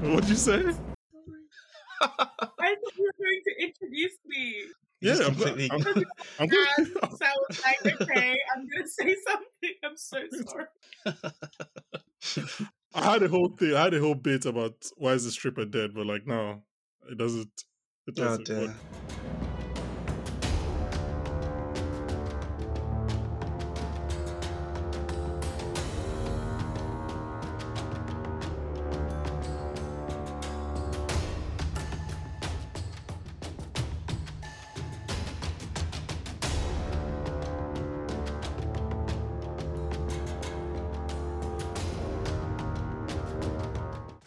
What'd you say? I thought you were going to introduce me. Yeah, I'm, completely- I'm, I'm, And good. so I was like, okay, I'm going to say something. I'm so sorry. I had a whole thing. I had a whole bit about why is the stripper dead, but like no, it doesn't. It Oh doesn't. dear.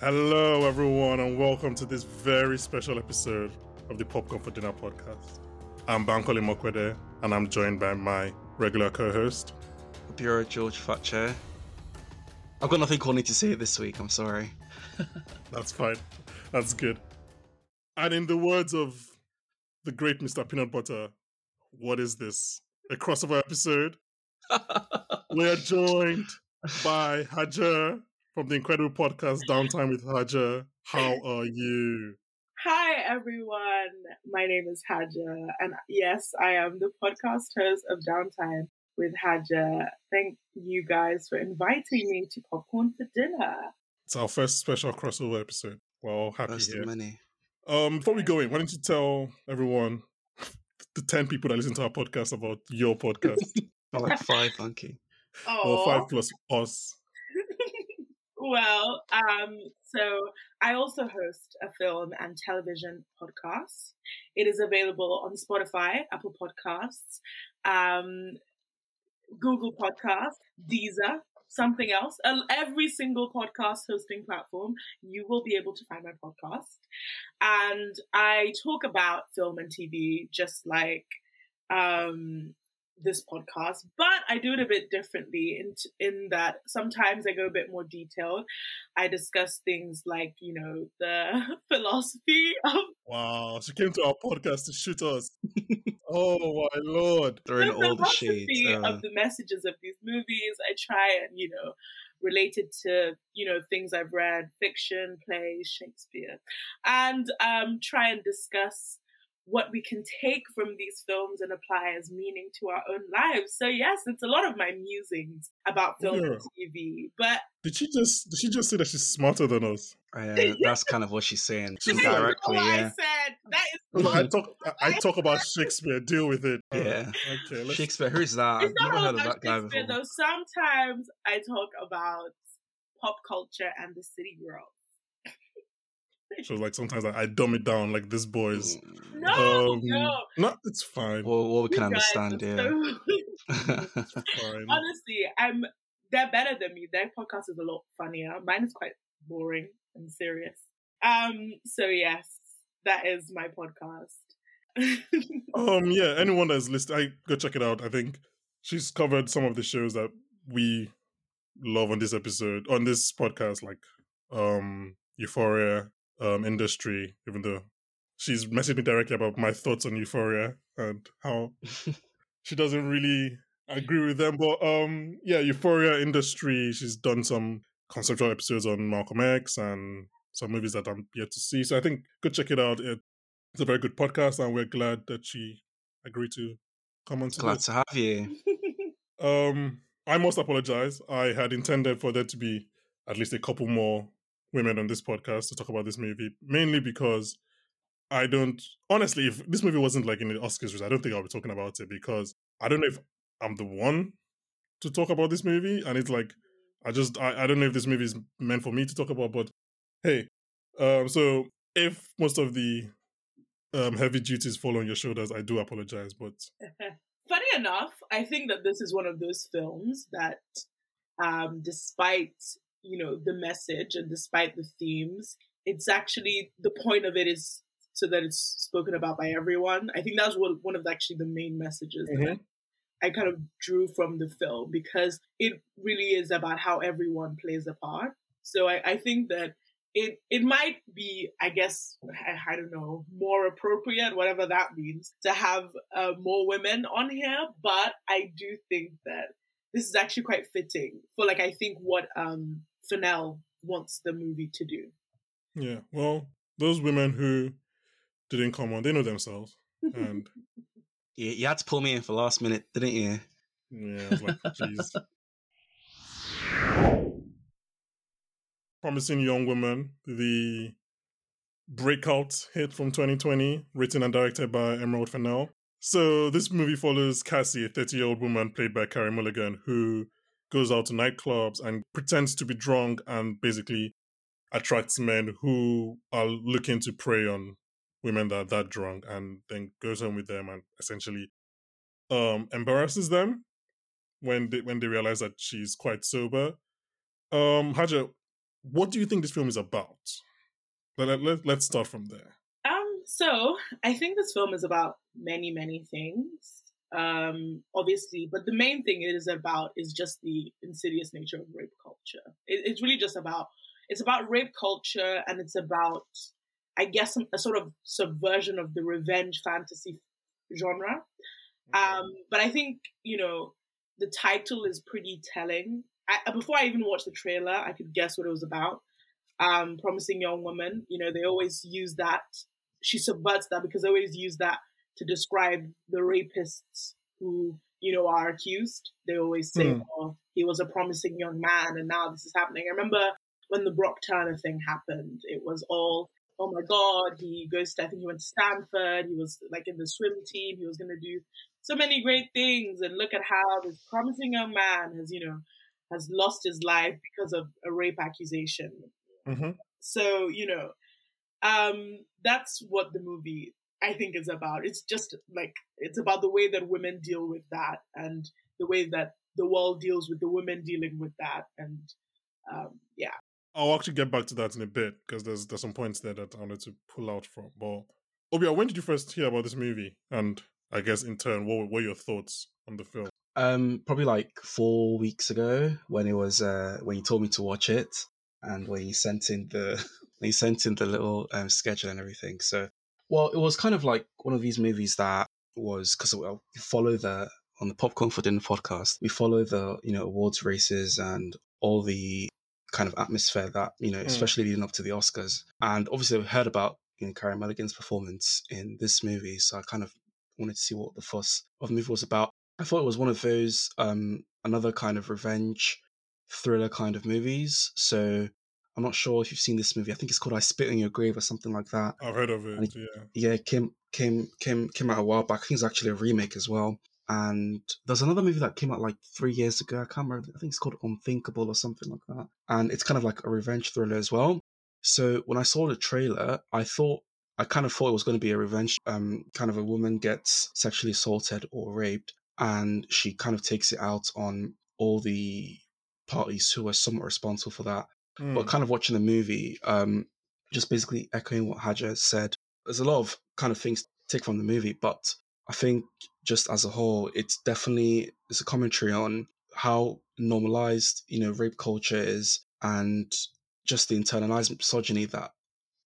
Hello, everyone, and welcome to this very special episode of the Popcorn for Dinner podcast. I'm Bankole Mokwede, and I'm joined by my regular co-host. Bureau George Futcher. I've got nothing corny to say this week. I'm sorry. That's fine. That's good. And in the words of the great Mr. Peanut Butter, what is this? A crossover episode? We are joined by Hajar from the incredible podcast Downtime with Hajar. How are you? Hi, everyone. My name is Haja. And yes, I am the podcast host of Downtime with Haja. Thank you guys for inviting me to Popcorn for Dinner. It's our first special crossover episode. We're all happy First here. of many. Um, before we go in, why don't you tell everyone, the 10 people that listen to our podcast about your podcast, like five, monkey. or Oh, five plus us? Well, um, so I also host a film and television podcast. It is available on Spotify, Apple Podcasts, um, Google Podcasts, Deezer, something else. Every single podcast hosting platform, you will be able to find my podcast. And I talk about film and TV just like um, this podcast, but I do it a bit differently in in that sometimes I go a bit more detailed. I discuss things like you know the philosophy of Wow, she came to our podcast to shoot us. oh my lord. Throwing the all the philosophy shades. Uh, of the messages of these movies. I try and you know relate it to you know things I've read, fiction, plays, Shakespeare, and um, try and discuss what we can take from these films and apply as meaning to our own lives. So yes, it's a lot of my musings about film and TV, but Did she just did she just say that she's smarter than us? yeah, uh, that's kind of what she's saying. She's This is Indirectly, all I said. That is Look, I talk I, I talk about Shakespeare, deal with it. Yeah. Okay, let's Shakespeare, who's that? I've it's not never all heard of about that guy Shakespeare before. though. Sometimes I talk about pop culture and the city girl. So like sometimes I, I dumb it down like this boys. No, Um, no. No, it's fine. Well, well, we can guys understand, are yeah. so- fine. Honestly, I'm. They're better than me. Their podcast is a lot funnier. Mine is quite boring and serious. Um. So yes, that is my podcast. Um, yeah, anyone that's listening, I go check it out. I think she's covered some of the shows that we love on this episode, on this podcast, like um Euphoria, um, Industry, even though she's messaged me directly about my thoughts on Euphoria and how she doesn't really agree with them. But um yeah, Euphoria Industry, she's done some conceptual episodes on Malcolm X and some movies that I'm yet to see. So I think go check it out. It's a very good podcast, and we're glad that she agreed to come on to Glad this. to have you. Um, I must apologize. I had intended for there to be at least a couple more women on this podcast to talk about this movie, mainly because I don't honestly, if this movie wasn't like in the Oscars, I don't think I'll be talking about it because I don't know if I'm the one to talk about this movie, and it's like I just I, I don't know if this movie is meant for me to talk about, but hey, um, so if most of the um heavy duties fall on your shoulders, I do apologize, but Funny enough, I think that this is one of those films that, um, despite you know the message and despite the themes, it's actually the point of it is so that it's spoken about by everyone. I think that was one one of the, actually the main messages that I kind of drew from the film because it really is about how everyone plays a part. So I, I think that it it might be, I guess, I, I don't know, more appropriate, whatever that means, to have uh, more women on here. But I do think that this is actually quite fitting for, like, I think what um Fennell wants the movie to do. Yeah. Well, those women who didn't come on, they know themselves. And You, you had to pull me in for last minute, didn't you? yeah, I was like, jeez. Promising Young Woman, the breakout hit from 2020, written and directed by Emerald Fennell. So this movie follows Cassie, a 30 year old woman played by Carey Mulligan, who goes out to nightclubs and pretends to be drunk and basically attracts men who are looking to prey on women that are that drunk and then goes home with them and essentially um embarrasses them when they when they realize that she's quite sober. Um Haja, what do you think this film is about? Let, let, let's start from there. Um, so I think this film is about many, many things. Um, obviously, but the main thing it is about is just the insidious nature of rape culture. It, it's really just about it's about rape culture, and it's about, I guess, a sort of subversion of the revenge fantasy genre. Um, but I think you know the title is pretty telling. I, before I even watched the trailer, I could guess what it was about. Um, promising young woman. You know, they always use that. She subverts that because they always use that to describe the rapists who you know are accused. They always say, Hmm. "Oh, he was a promising young man, and now this is happening." I remember when the Brock Turner thing happened. It was all, "Oh my God, he goes to I think he went to Stanford. He was like in the swim team. He was going to do so many great things, and look at how this promising young man has you know." Has lost his life because of a rape accusation. Mm-hmm. So, you know, um, that's what the movie I think is about. It's just like it's about the way that women deal with that and the way that the world deals with the women dealing with that. And um, yeah. I'll actually get back to that in a bit because there's there's some points there that I wanted to pull out from. But Obia, when did you first hear about this movie? And I guess in turn, what were your thoughts on the film? Um, probably like four weeks ago when it was uh when you told me to watch it and when you sent in the when you sent in the little um, schedule and everything. So, well, it was kind of like one of these movies that was because we follow the on the Popcorn for Dinner podcast. We follow the you know awards races and all the kind of atmosphere that you know, Mm. especially leading up to the Oscars. And obviously, we heard about you know Carey Mulligan's performance in this movie, so I kind of wanted to see what the fuss of the movie was about. I thought it was one of those um another kind of revenge thriller kind of movies. So I'm not sure if you've seen this movie. I think it's called I Spit on Your Grave or something like that. I've heard of it. And- Yeah. Yeah, it came came came came out a while back. I think it's actually a remake as well. And there's another movie that came out like three years ago. I can't remember. I think it's called Unthinkable or something like that. And it's kind of like a revenge thriller as well. So when I saw the trailer, I thought I kind of thought it was going to be a revenge. Um, kind of a woman gets sexually assaulted or raped, and she kind of takes it out on all the parties who are somewhat responsible for that Mm. but kind of watching the movie, um, just basically echoing what Haja said. There's a lot of kind of things to take from the movie, but I think just as a whole, it's definitely it's a commentary on how normalized you know rape culture is and just the internalized misogyny that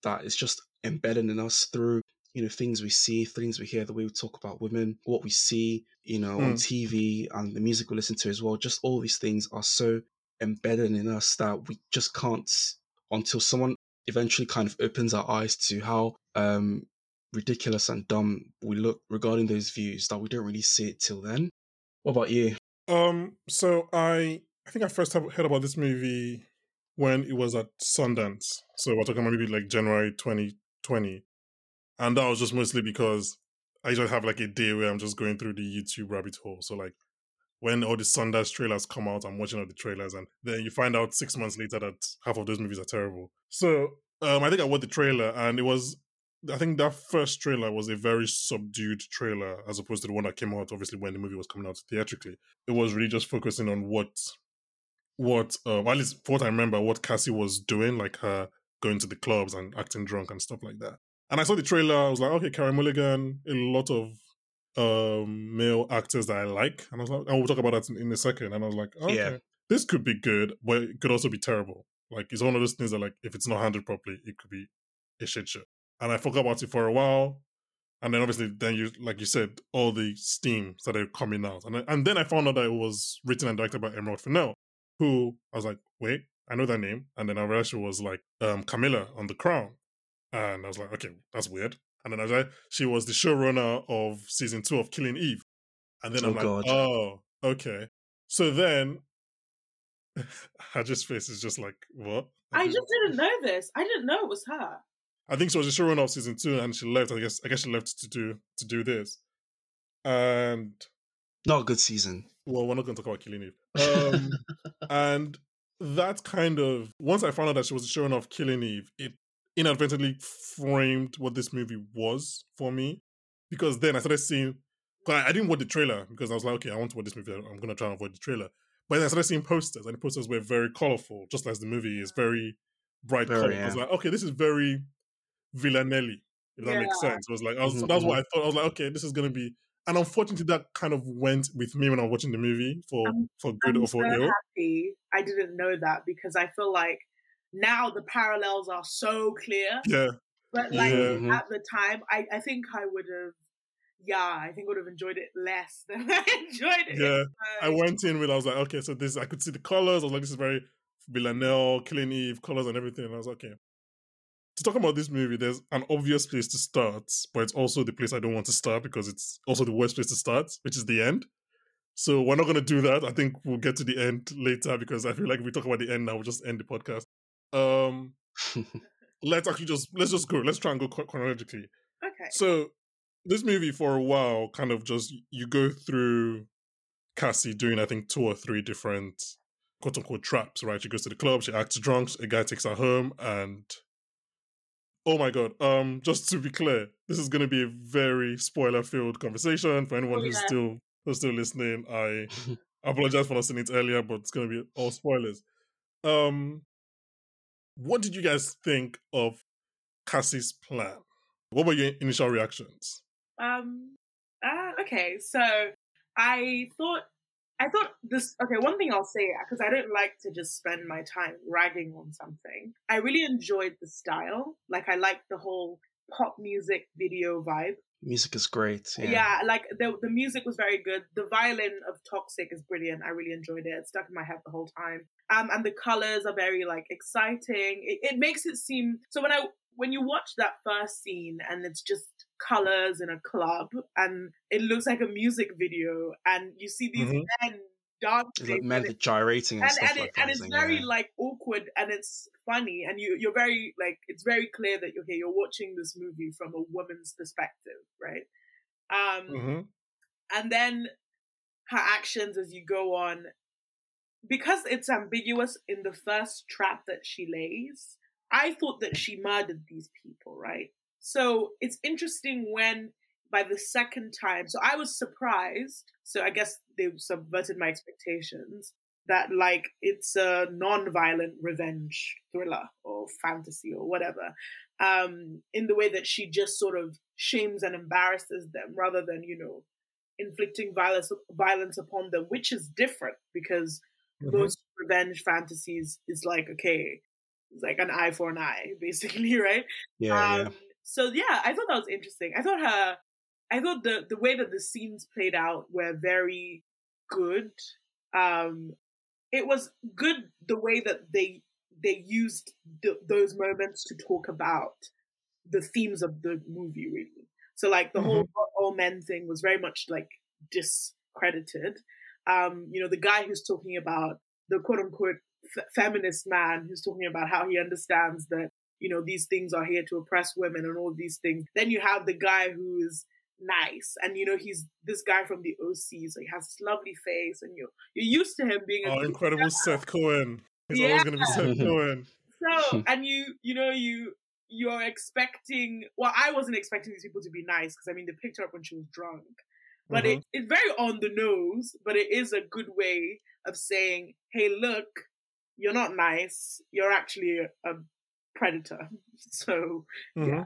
that is just embedded in us through you know things we see things we hear the way we talk about women what we see you know on Mm. tv and the music we listen to as well just all these things are so embedded in us that we just can't until someone eventually kind of opens our eyes to how um ridiculous and dumb we look regarding those views that we don't really see it till then what about you Um. So I I think I first heard about this movie when it was at Sundance. So we're talking about maybe like January 2020, and that was just mostly because I just have like a day where I'm just going through the YouTube rabbit hole. So like when all the Sundance trailers come out, I'm watching all the trailers, and then you find out six months later that half of those movies are terrible. So um, I think I watched the trailer, and it was I think that first trailer was a very subdued trailer as opposed to the one that came out obviously when the movie was coming out theatrically. It was really just focusing on what what um at least what I remember what Cassie was doing, like her going to the clubs and acting drunk and stuff like that. And I saw the trailer, I was like, okay, Carey Mulligan, a lot of um male actors that I like. And I was like, and we'll talk about that in, in a second. And I was like, okay, Yeah. this could be good, but it could also be terrible. Like it's one of those things that like if it's not handled properly, it could be a shit show. And I forgot about it for a while. And then obviously then you like you said, all the steam started coming out. And I, and then I found out that it was written and directed by Emerald Fennell, who I was like, wait, I know that name. And then I realized she was like um, Camilla on The Crown. And I was like, okay, that's weird. And then I was like, she was the showrunner of season two of Killing Eve. And then Oh, I'm like, God. oh, okay. So then Haj's face is just like, what? I Okay. just didn't know this. I didn't know it was her. I think she was the showrunner of season two, and she left. I guess I guess she left to do to do this. And Not a good season. well, we're not going to talk about Killing Eve. Um, and that kind of once I found out that she was the showrunner of Killing Eve, it inadvertently framed what this movie was for me. Because then I started seeing, 'cause I I didn't watch the trailer because I was like, okay, I want to watch this movie. I'm going to try and avoid the trailer. But then I started seeing posters, and the posters were very colorful, just as the movie is very bright Very, color. I was like, okay, this is very Villanelli, if that makes sense. It was like, I was, Mhm, that's what I thought. I was like, okay, this is going to be. And unfortunately, that kind of went with me when I was watching the movie for I'm- for good I'm or for so ill. happy I didn't know that because I feel like now the parallels are so clear. Yeah, But like Yeah. Mhm. at the time, I, I think I would have, yeah, I think I would have enjoyed it less than I enjoyed it. yeah. I went in with, I was like, okay, so this, I could see the colors. I was like, this is very Villanelle, Killing Eve, colors and everything. And I was like, okay. To talk about this movie, there's an obvious place to start, but it's also the place I don't want to start because it's also the worst place to start, which is the end. So we're not going to do that. I think we'll get to the end later because I feel like if we talk about the end now, we'll just end the podcast. Um, let's actually just let's just go. Let's try and go chronologically. Okay. So this movie for a while kind of just you go through Cassie doing I think two or three different quote unquote traps, right? She goes to the club, she acts drunk, a guy takes her home and oh my god. Um just to be clear, this is gonna be a very spoiler filled conversation for anyone Oh, who's yeah. still who's still listening. I apologize for not saying it earlier, but it's gonna be all spoilers. Um what did you guys think of Cassie's plan? What were your initial reactions? Um. Uh, okay. So I thought. I thought this. Okay, one thing I'll say because I don't like to just spend my time ragging on something. I really enjoyed the style. Like I liked the whole pop music video vibe. Music is great. Yeah, Yeah. like the the music was very good. The violin of Toxic is brilliant. I really enjoyed it. It stuck in my head the whole time. Um, and the colors are very like exciting. It, it makes it seem so when I when you watch that first scene and it's just colors in a club and it looks like a music video and you see these Mhm. men dancing like men and gyrating and, and, stuff and, like it, and it's isn't very Yeah. like awkward and it's funny and you you're very like it's very clear that okay you're watching this movie from a woman's perspective right um Mm-hmm. and then her actions as you go on because it's ambiguous in the first trap that she lays i thought that she murdered these people right so it's interesting when by the second time so i was surprised so i guess they subverted my expectations that like it's a non-violent revenge thriller or fantasy or whatever um in the way that she just sort of shames and embarrasses them rather than you know inflicting violence violence upon them which is different because Mm-hmm. most revenge fantasies is like okay it's like an eye for an eye basically right yeah, yeah. um, so yeah, I thought that was interesting. I thought her, I thought the the way that the scenes played out were very good. Um, it was good the way that they they used th- those moments to talk about the themes of the movie, really. So like the whole all men thing was very much like discredited. Um, you know, the guy who's talking about the quote unquote f- feminist man who's talking about how he understands that you know these things are here to oppress women and all these things then you have the guy who is nice and you know he's this guy from the oc so he has this lovely face and you're you're used to him being Oh, good incredible Seth Cohen. He's Yeah. always going to be Seth Cohen. so and you you know you you're expecting well i wasn't expecting these people to be nice because i mean they picked her up when she was drunk but Mhm. it, it's very on the nose but it is a good way of saying hey look you're not nice you're actually a, a predator so Mhm. yeah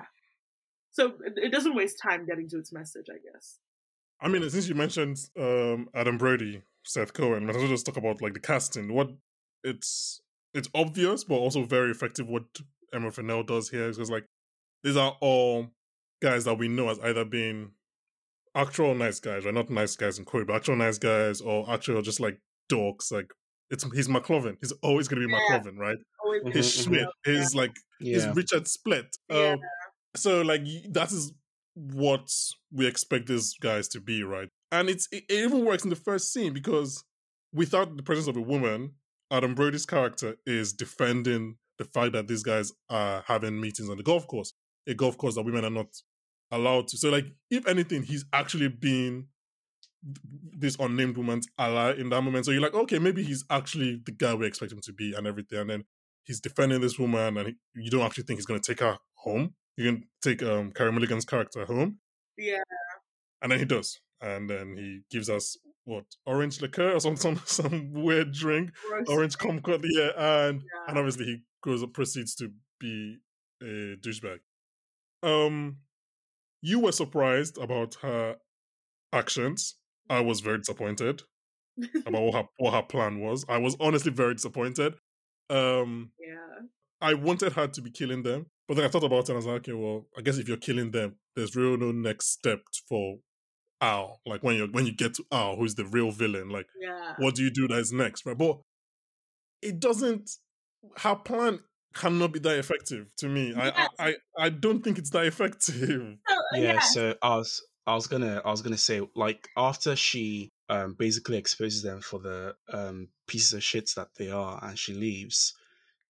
so it, it doesn't waste time getting to its message i guess I mean, since you mentioned um, Adam Brody, Seth Cohen, might as well just talk about like the casting. What it's it's obvious, but also very effective. What Emma Fennell does here is because like these are all guys that we know as either being actual nice guys, right? Not nice guys in quote, but actual nice guys, or actual just like dorks, like it's he's McLovin. He's always going to be Yeah. McLovin, right? Always His mhm. Schmidt, his like his Yeah. Richard Split. Yeah. Um, so like that is what we expect these guys to be, right? And it's it, even works in the first scene because without the presence of a woman, Adam Brody's character is defending the fact that these guys are having meetings on the golf course, a golf course that women are not allowed to. So like, if anything, he's actually being this unnamed woman's ally in that moment. So you're like, okay, maybe he's actually the guy we expect him to be and everything. And then he's defending this woman, and he, you don't actually think he's going to take her home. You can take um, Carey Mulligan's character home, Yeah. and then he does, and then he gives us what orange liqueur or some some some weird drink, Gross. orange kumquat, yeah, and Yeah. and obviously he goes proceeds to be a douchebag. Um, you were surprised about her actions. I was very disappointed about what her what her plan was. I was honestly very disappointed. Um, yeah. I wanted her to be killing them, but then I thought about it and I was like, okay, well, I guess if you're killing them, there's real no next step for Al. Like when you when you get to Al, who's the real villain, like Yeah. what do you do that is next, right? But it doesn't. Her plan cannot be that effective to me. I, Yes. I I I don't think it's that effective. So, yeah, yeah. so i was i was gonna i was gonna say like after she um basically exposes them for the um pieces of shits that they are and she leaves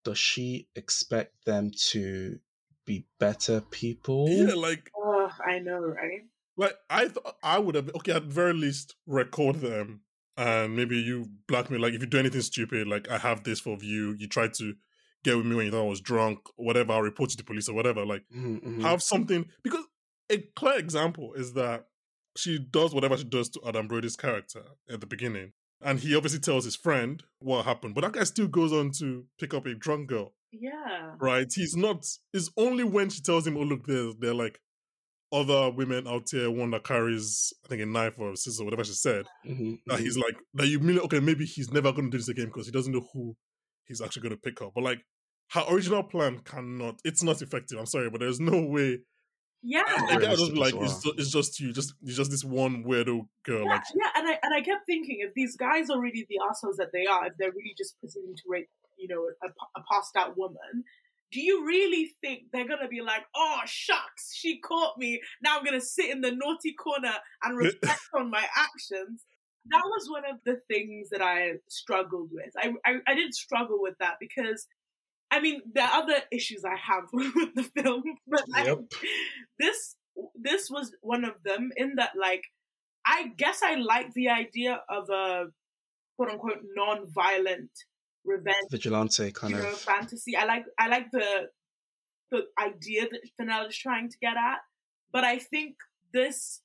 does she expect them to be better people Yeah, like Oh, I know, right? like I thought I would have okay at very least record them and maybe you blackmail like if you do anything stupid like I have this for view you try to get with me when you thought I was drunk whatever I'll report you to police or whatever like Mhm, mhm. have something because a clear example is that she does whatever she does to Adam Brody's character at the beginning and he obviously tells his friend what happened but that guy still goes on to pick up a drunk girl Yeah. right? He's not. It's only when she tells him, "Oh, look, there, there are like other women out here. One that carries, I think, a knife or a scissor, whatever she said." Mhm, That mhm. he's like, that you mean, okay, maybe he's never going to do this again because he doesn't know who he's actually going to pick up. But like, her original plan cannot. It's not effective. I'm sorry, but there's no way. Yeah. The guy will just be like, Realistic as it's, just, it's just you, just it's just this one weirdo girl. Yeah, Like, yeah, and I and I kept thinking if these guys are really the assholes that they are, if they're really just pretending to rape, you know, a, a passed out woman, do you really think they're gonna be like, oh shucks, she caught me. Now I'm gonna sit in the naughty corner and reflect on my actions? That was one of the things that I struggled with. I, I I did struggle with that because. I mean, there are other issues I have with the film, but like, Yep. this this was one of them. In that, like, I guess I like the idea of a quote unquote non-violent revenge vigilante kind of fantasy. I like I like the the idea that Fennell is trying to get at, but I think this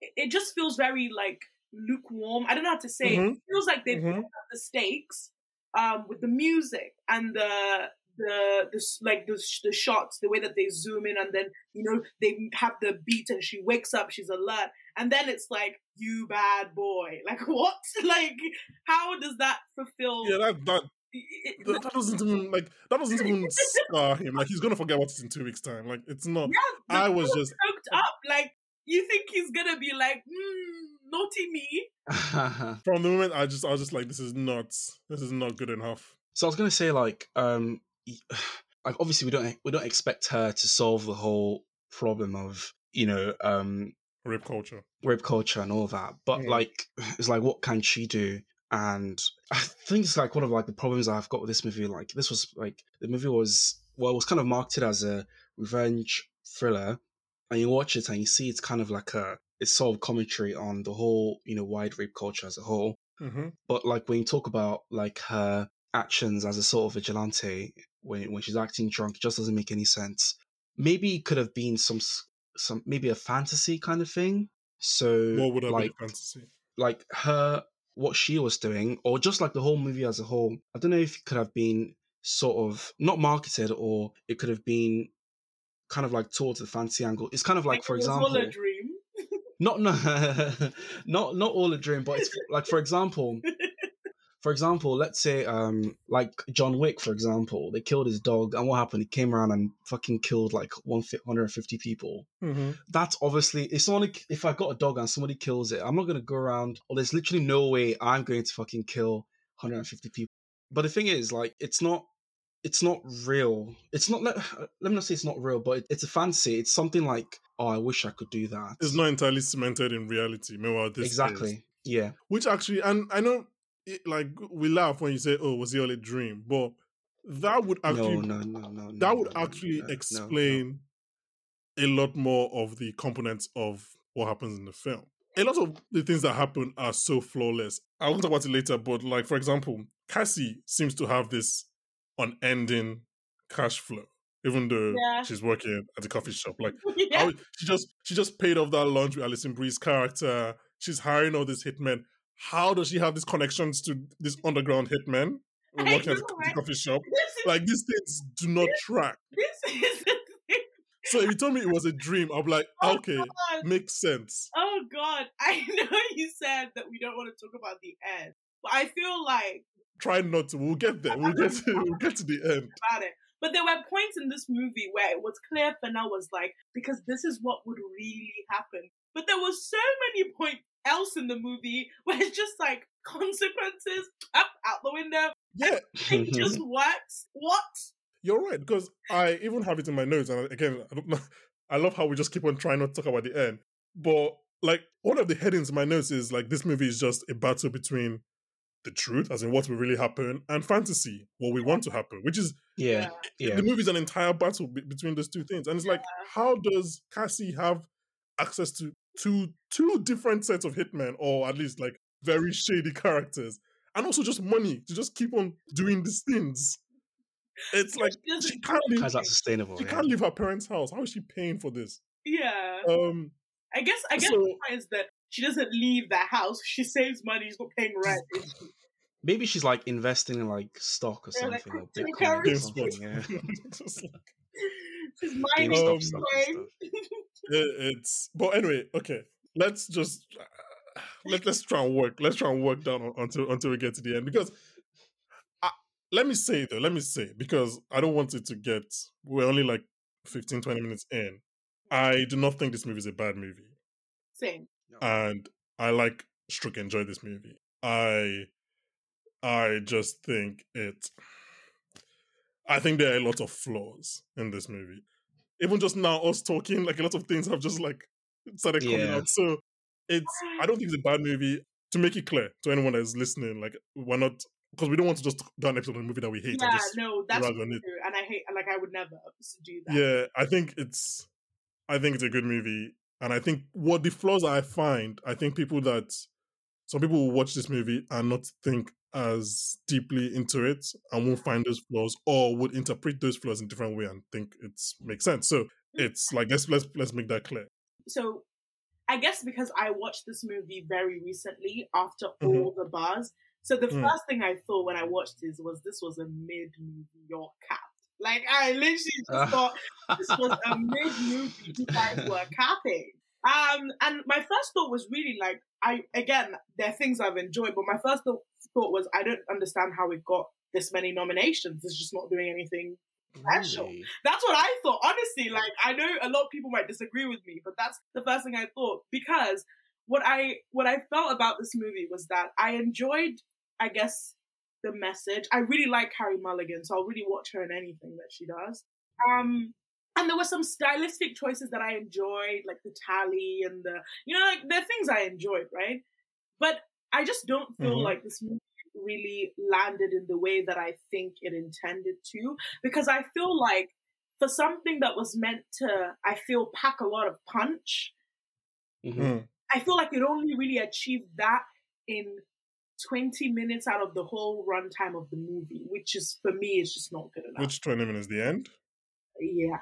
it- just feels very like lukewarm. I don't know how to say. It. Mhm. it feels like they've Mhm. up the stakes um, with the music and the the the like the the shots, the way that they zoom in, and then you know they have the beat, and she wakes up, she's alert, and then it's like you bad boy, like what? Like how does that fulfill? yeah, that that that, that doesn't even like that doesn't even scar him. Like he's gonna forget what it's in two weeks' time. Like it's not. Yeah, I was just choked up. Like you think he's gonna be like, mm, naughty me? from the moment I just I was just like, this is not this is not good enough. So I was gonna say like um like obviously we don't we don't expect her to solve the whole problem of you know um Rape culture. rape culture and all that, but Yeah. like it's like what can she do? And I think it's like one of like the problems I've got with this movie. Like this was like the movie was well it was kind of marketed as a revenge thriller, and you watch it and you see it's kind of like a it's sort of commentary on the whole you know wide rape culture as a whole Mm-hmm. but like when you talk about like her actions as a sort of vigilante when when she's acting drunk it just doesn't make any sense maybe it could have been some some maybe a fantasy kind of thing so What would have like fantasy? like her what she was doing or just like the whole movie as a whole i don't know if it could have been sort of not marketed or it could have been kind of like towards the fantasy angle it's kind of like, for was example all a dream. not no, not not all a dream, but it's like for example, for example, let's say um like John Wick, for example, they killed his dog, and what happened? He came around and fucking killed like one hundred and fifty people. Mm-hmm. That's obviously if someone if I got a dog and somebody kills it, I'm not gonna go around. Or there's literally no way I'm going to fucking kill 150 people. But the thing is, like, it's not it's not real. It's not let, let me not say it's not real, but it, it's a fantasy. It's something like, oh, I wish I could do that. It's not entirely cemented in reality. Meanwhile, this exactly. is. Yeah. Which actually, and I know, it, like we laugh when you say, "Oh, was it all a dream?" But that would actually, no, no, no, no, that no, would no, actually no, explain a lot more of the components of what happens in the film. A lot of the things that happen are so flawless. I will talk about it later, but like for example, Cassie seems to have this unending cash flow, even though Yeah. she's working at the coffee shop. Like yeah. how she just she just paid off that lunch with Alison Brie's character. She's hiring all these hitmen. How does she have these connections to these underground hitmen I working at the right? coffee shop? Is, Like these things do not track. this is. So if you told me it was a dream, be like, Oh, okay, God. makes sense. Oh God, I know you said that we don't want to talk about the end, but I feel like Try not to. We'll get there. We'll get to, we'll get to the end. about it. But there were points in this movie where it was clear Fennell was like, because this is what would really happen. But there was so many points else in the movie where it's just like consequences up out the window. Yeah, It just works. What? you're right because I even have it in my notes. And again, I don't. I love how we just keep on trying not to talk about the end. But like one of the headings in my notes is like this movie is just a battle between the truth, as in what will really happen, and fantasy, what we want to happen, which is yeah, yeah. the movie's an entire battle be- between those two things. And it's like, how does Cassie have access to two two different sets of hitmen, or at least like very shady characters, and also just money to just keep on doing these things? It's like She she can't leave. How's that sustainable? She yeah? can't leave her parents' house. How is she paying for this? Yeah. Um, I guess I guess so- the point is that she doesn't leave that house. She saves money. She's not paying rent. Maybe she's like investing in like stock or Yeah, like something or cryptocurrency. Bitcoin or something. Yeah. She's Um, mining GameStop stock and stuff. it- it's but anyway okay let's just let, let's try and work let's try and work down on- until until we get to the end because let me say though let me say because i don't want it to get we're only like 15 20 minutes in i do not think this movie is a bad movie Same. And i like stroke enjoy this movie i i just think it i think there are a lot of flaws in this movie even just now us talking like a lot of things have just like started coming Yeah. out so it's i don't think it's a bad movie to make it clear to anyone that is listening like we're not because we don't want to just do an episode on a movie that we hate and Yeah, just no, that's true. it. And I hate, like, I would never do that. yeah i think it's i think it's a good movie and i think what the flaws i find i think people that some people will watch this movie and not think as deeply into it and won't find those flaws or would interpret those flaws in a different way and think it's makes sense so it's like let's let's let's make that clear So I guess because I watched this movie very recently after Mhm. all the buzz. So the Mm. first thing I thought when I watched this was this was a mid movie you're capped. Like I literally just Ah. thought this was a mid movie you guys were capping. Um, and my first thought was really like, I again, there are things I've enjoyed, but my first thought, thought was I don't understand how it got this many nominations. It's just not doing anything. Special. Really? That's what I thought. Honestly, like I know a lot of people might disagree with me, but that's the first thing I thought because what I what I felt about this movie was that I enjoyed, I guess, the message. I really like Carey Mulligan, so I'll really watch her in anything that she does. Um, and there were some stylistic choices that I enjoyed, like the tally and the, you know, like there are things I enjoyed, right? But I just don't feel Mhm. like this movie really landed in the way that I think it intended to, because I feel like for something that was meant to, I feel, pack a lot of punch, Mhm. Mm. I feel like it only really achieved that in 20 minutes out of the whole runtime of the movie, which is, for me, is just not good enough. which 20 minutes the end Yeah.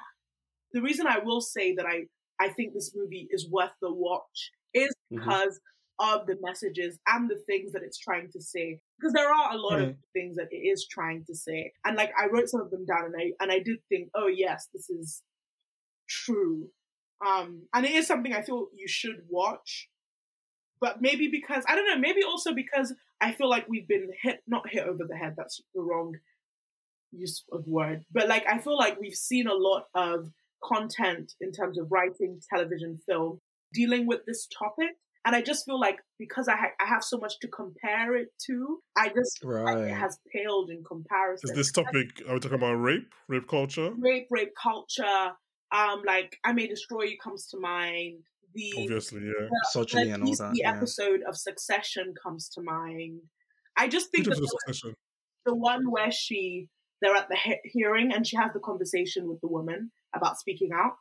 The reason I will say that I, I think this movie is worth the watch is Mhm. because of the messages and the things that it's trying to say. Because there are a lot of things that it is trying to say. And like I wrote some of them down and I and I did think, oh yes, this is true. Um and it is something I feel you should watch. But maybe because I don't know, maybe also because I feel like we've been hit not hit over the head, that's the wrong use of word. But like I feel like we've seen a lot of content in terms of writing, television, film, dealing with this topic. And I just feel like because I ha- I have so much to compare it to, I just like, Right. it has paled in comparison. Is this topic? Are we talking about rape, rape culture? rape, rape culture? Um, like I May Destroy You comes to mind. The Obviously, yeah. Misogyny the and all PC that. Yeah. episode of Succession comes to mind. I just think that the, succession? the one where she they're at the he- hearing and she has the conversation with the woman about speaking out.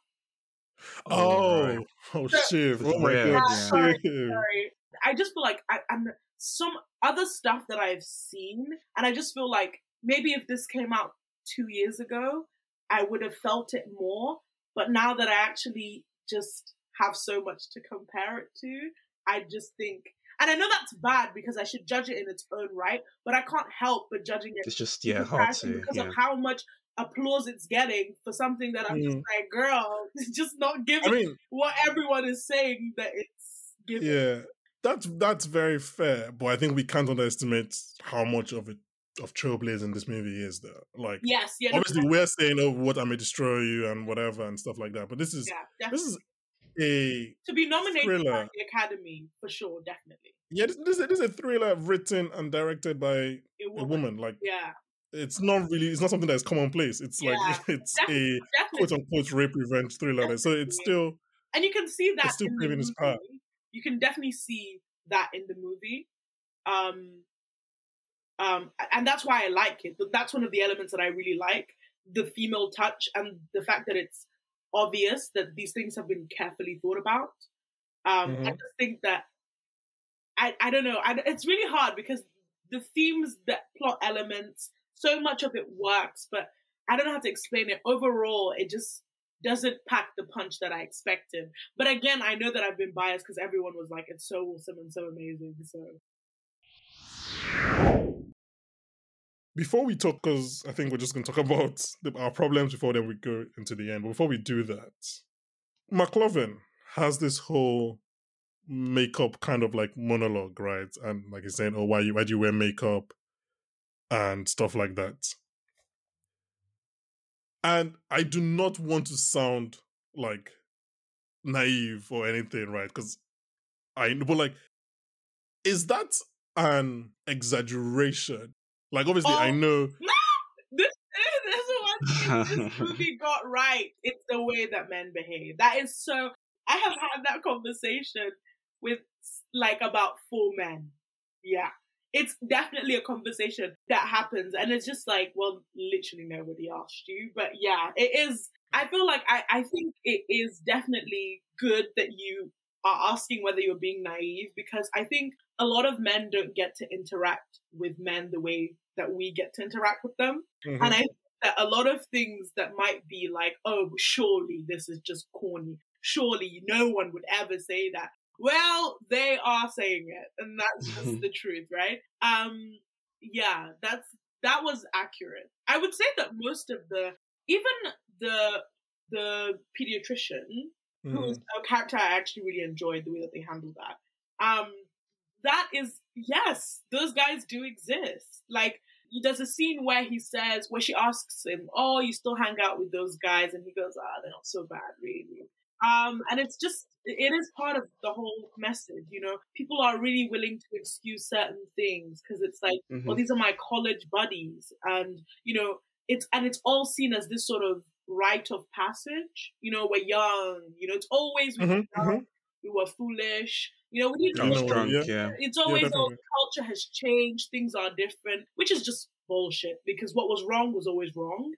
Oh, right. oh So- shit! Oh my Yeah, god, yeah. Sorry! Sorry. I just feel like I, I'm some other stuff that I've seen, and I just feel like maybe if this came out two years ago, I would have felt it more. But now that I actually just have so much to compare it to, I just think, and I know that's bad because I should judge it in its own right, but I can't help but judging it It's just yeah, hard to. because Yeah. of how much applause it's getting for something that I'm just Mm. like, girl, it's just not giving I mean, what everyone is saying that it's giving. yeah, that's that's very fair, but I think we can't underestimate how much of it of trailblazing this movie is. There, like Yes, yeah, no, obviously we're saying, "Oh, what I may destroy you" and whatever and stuff like that, but this is yeah, this is a to be nominated by the Academy for sure, definitely. yeah, this, this, is- this is a thriller written and directed by It a woman. Like Yeah, it's not really, it's not something that's commonplace. It's like it's definitely, a definitely. quote unquote rape revenge thriller. So it's still And you can see that still in the paving movie. its path. You can definitely see that in the movie. Um, um, and that's why I like it. That's one of the elements that I really like the female touch and the fact that it's obvious that these things have been carefully thought about. Um, I Mhm. just think that I I don't know. I, it's really hard because the themes, the plot elements, so much of it works, but I don't know how to explain it. Overall, it just doesn't pack the punch that I expected. But again, I know that I've been biased because everyone was like, "It's so awesome and so amazing." So before we talk, because I think we're just going to talk about the, our problems before then we go into the end. But before we do that, McLovin has this whole makeup kind of like monologue, right? And like he's saying, "Oh, why you why do you wear makeup?" and stuff like that. And I do not want to sound like naive or anything, right? Because I but like, is that an exaggeration? Like, obviously, I Oh. know. this is, this is one thing this movie got right. It's the way that men behave. That is so. I have had that conversation with like about four men. Yeah. It's definitely a conversation that happens, and it's just like, well, literally nobody asked you, but yeah, it is. I feel like I, I think it is definitely good that you are asking whether you're being naive because I think a lot of men don't get to interact with men the way that we get to interact with them. Mhm. And I think that a lot of things that might be like, oh, surely this is just corny. Surely no one would ever say that. Well, they are saying it, and that's just the truth, right? Um, yeah, that's that was accurate. I would say that most of the, even the the pediatrician, who's Mhm. a character I actually really enjoyed the way that they handled that. Um, that is yes, those guys do exist. Like there's a scene where he says, where she asks him, "Oh, you still hang out with those guys?" And he goes, "Ah, they're not so bad, really." Um, and it's just it is part of the whole message, you know. People are really willing to excuse certain things because it's like, Mhm. well, these are my college buddies, and you know, it's and it's all seen as this sort of rite of passage. You know, we're young. You know, it's always we were Mhm, young, mhm. we were foolish. You know, we didn't I You was know, know. drunk, yeah. yeah. It's always oh, culture has changed, things are different, which is just bullshit because what was wrong was always wrong.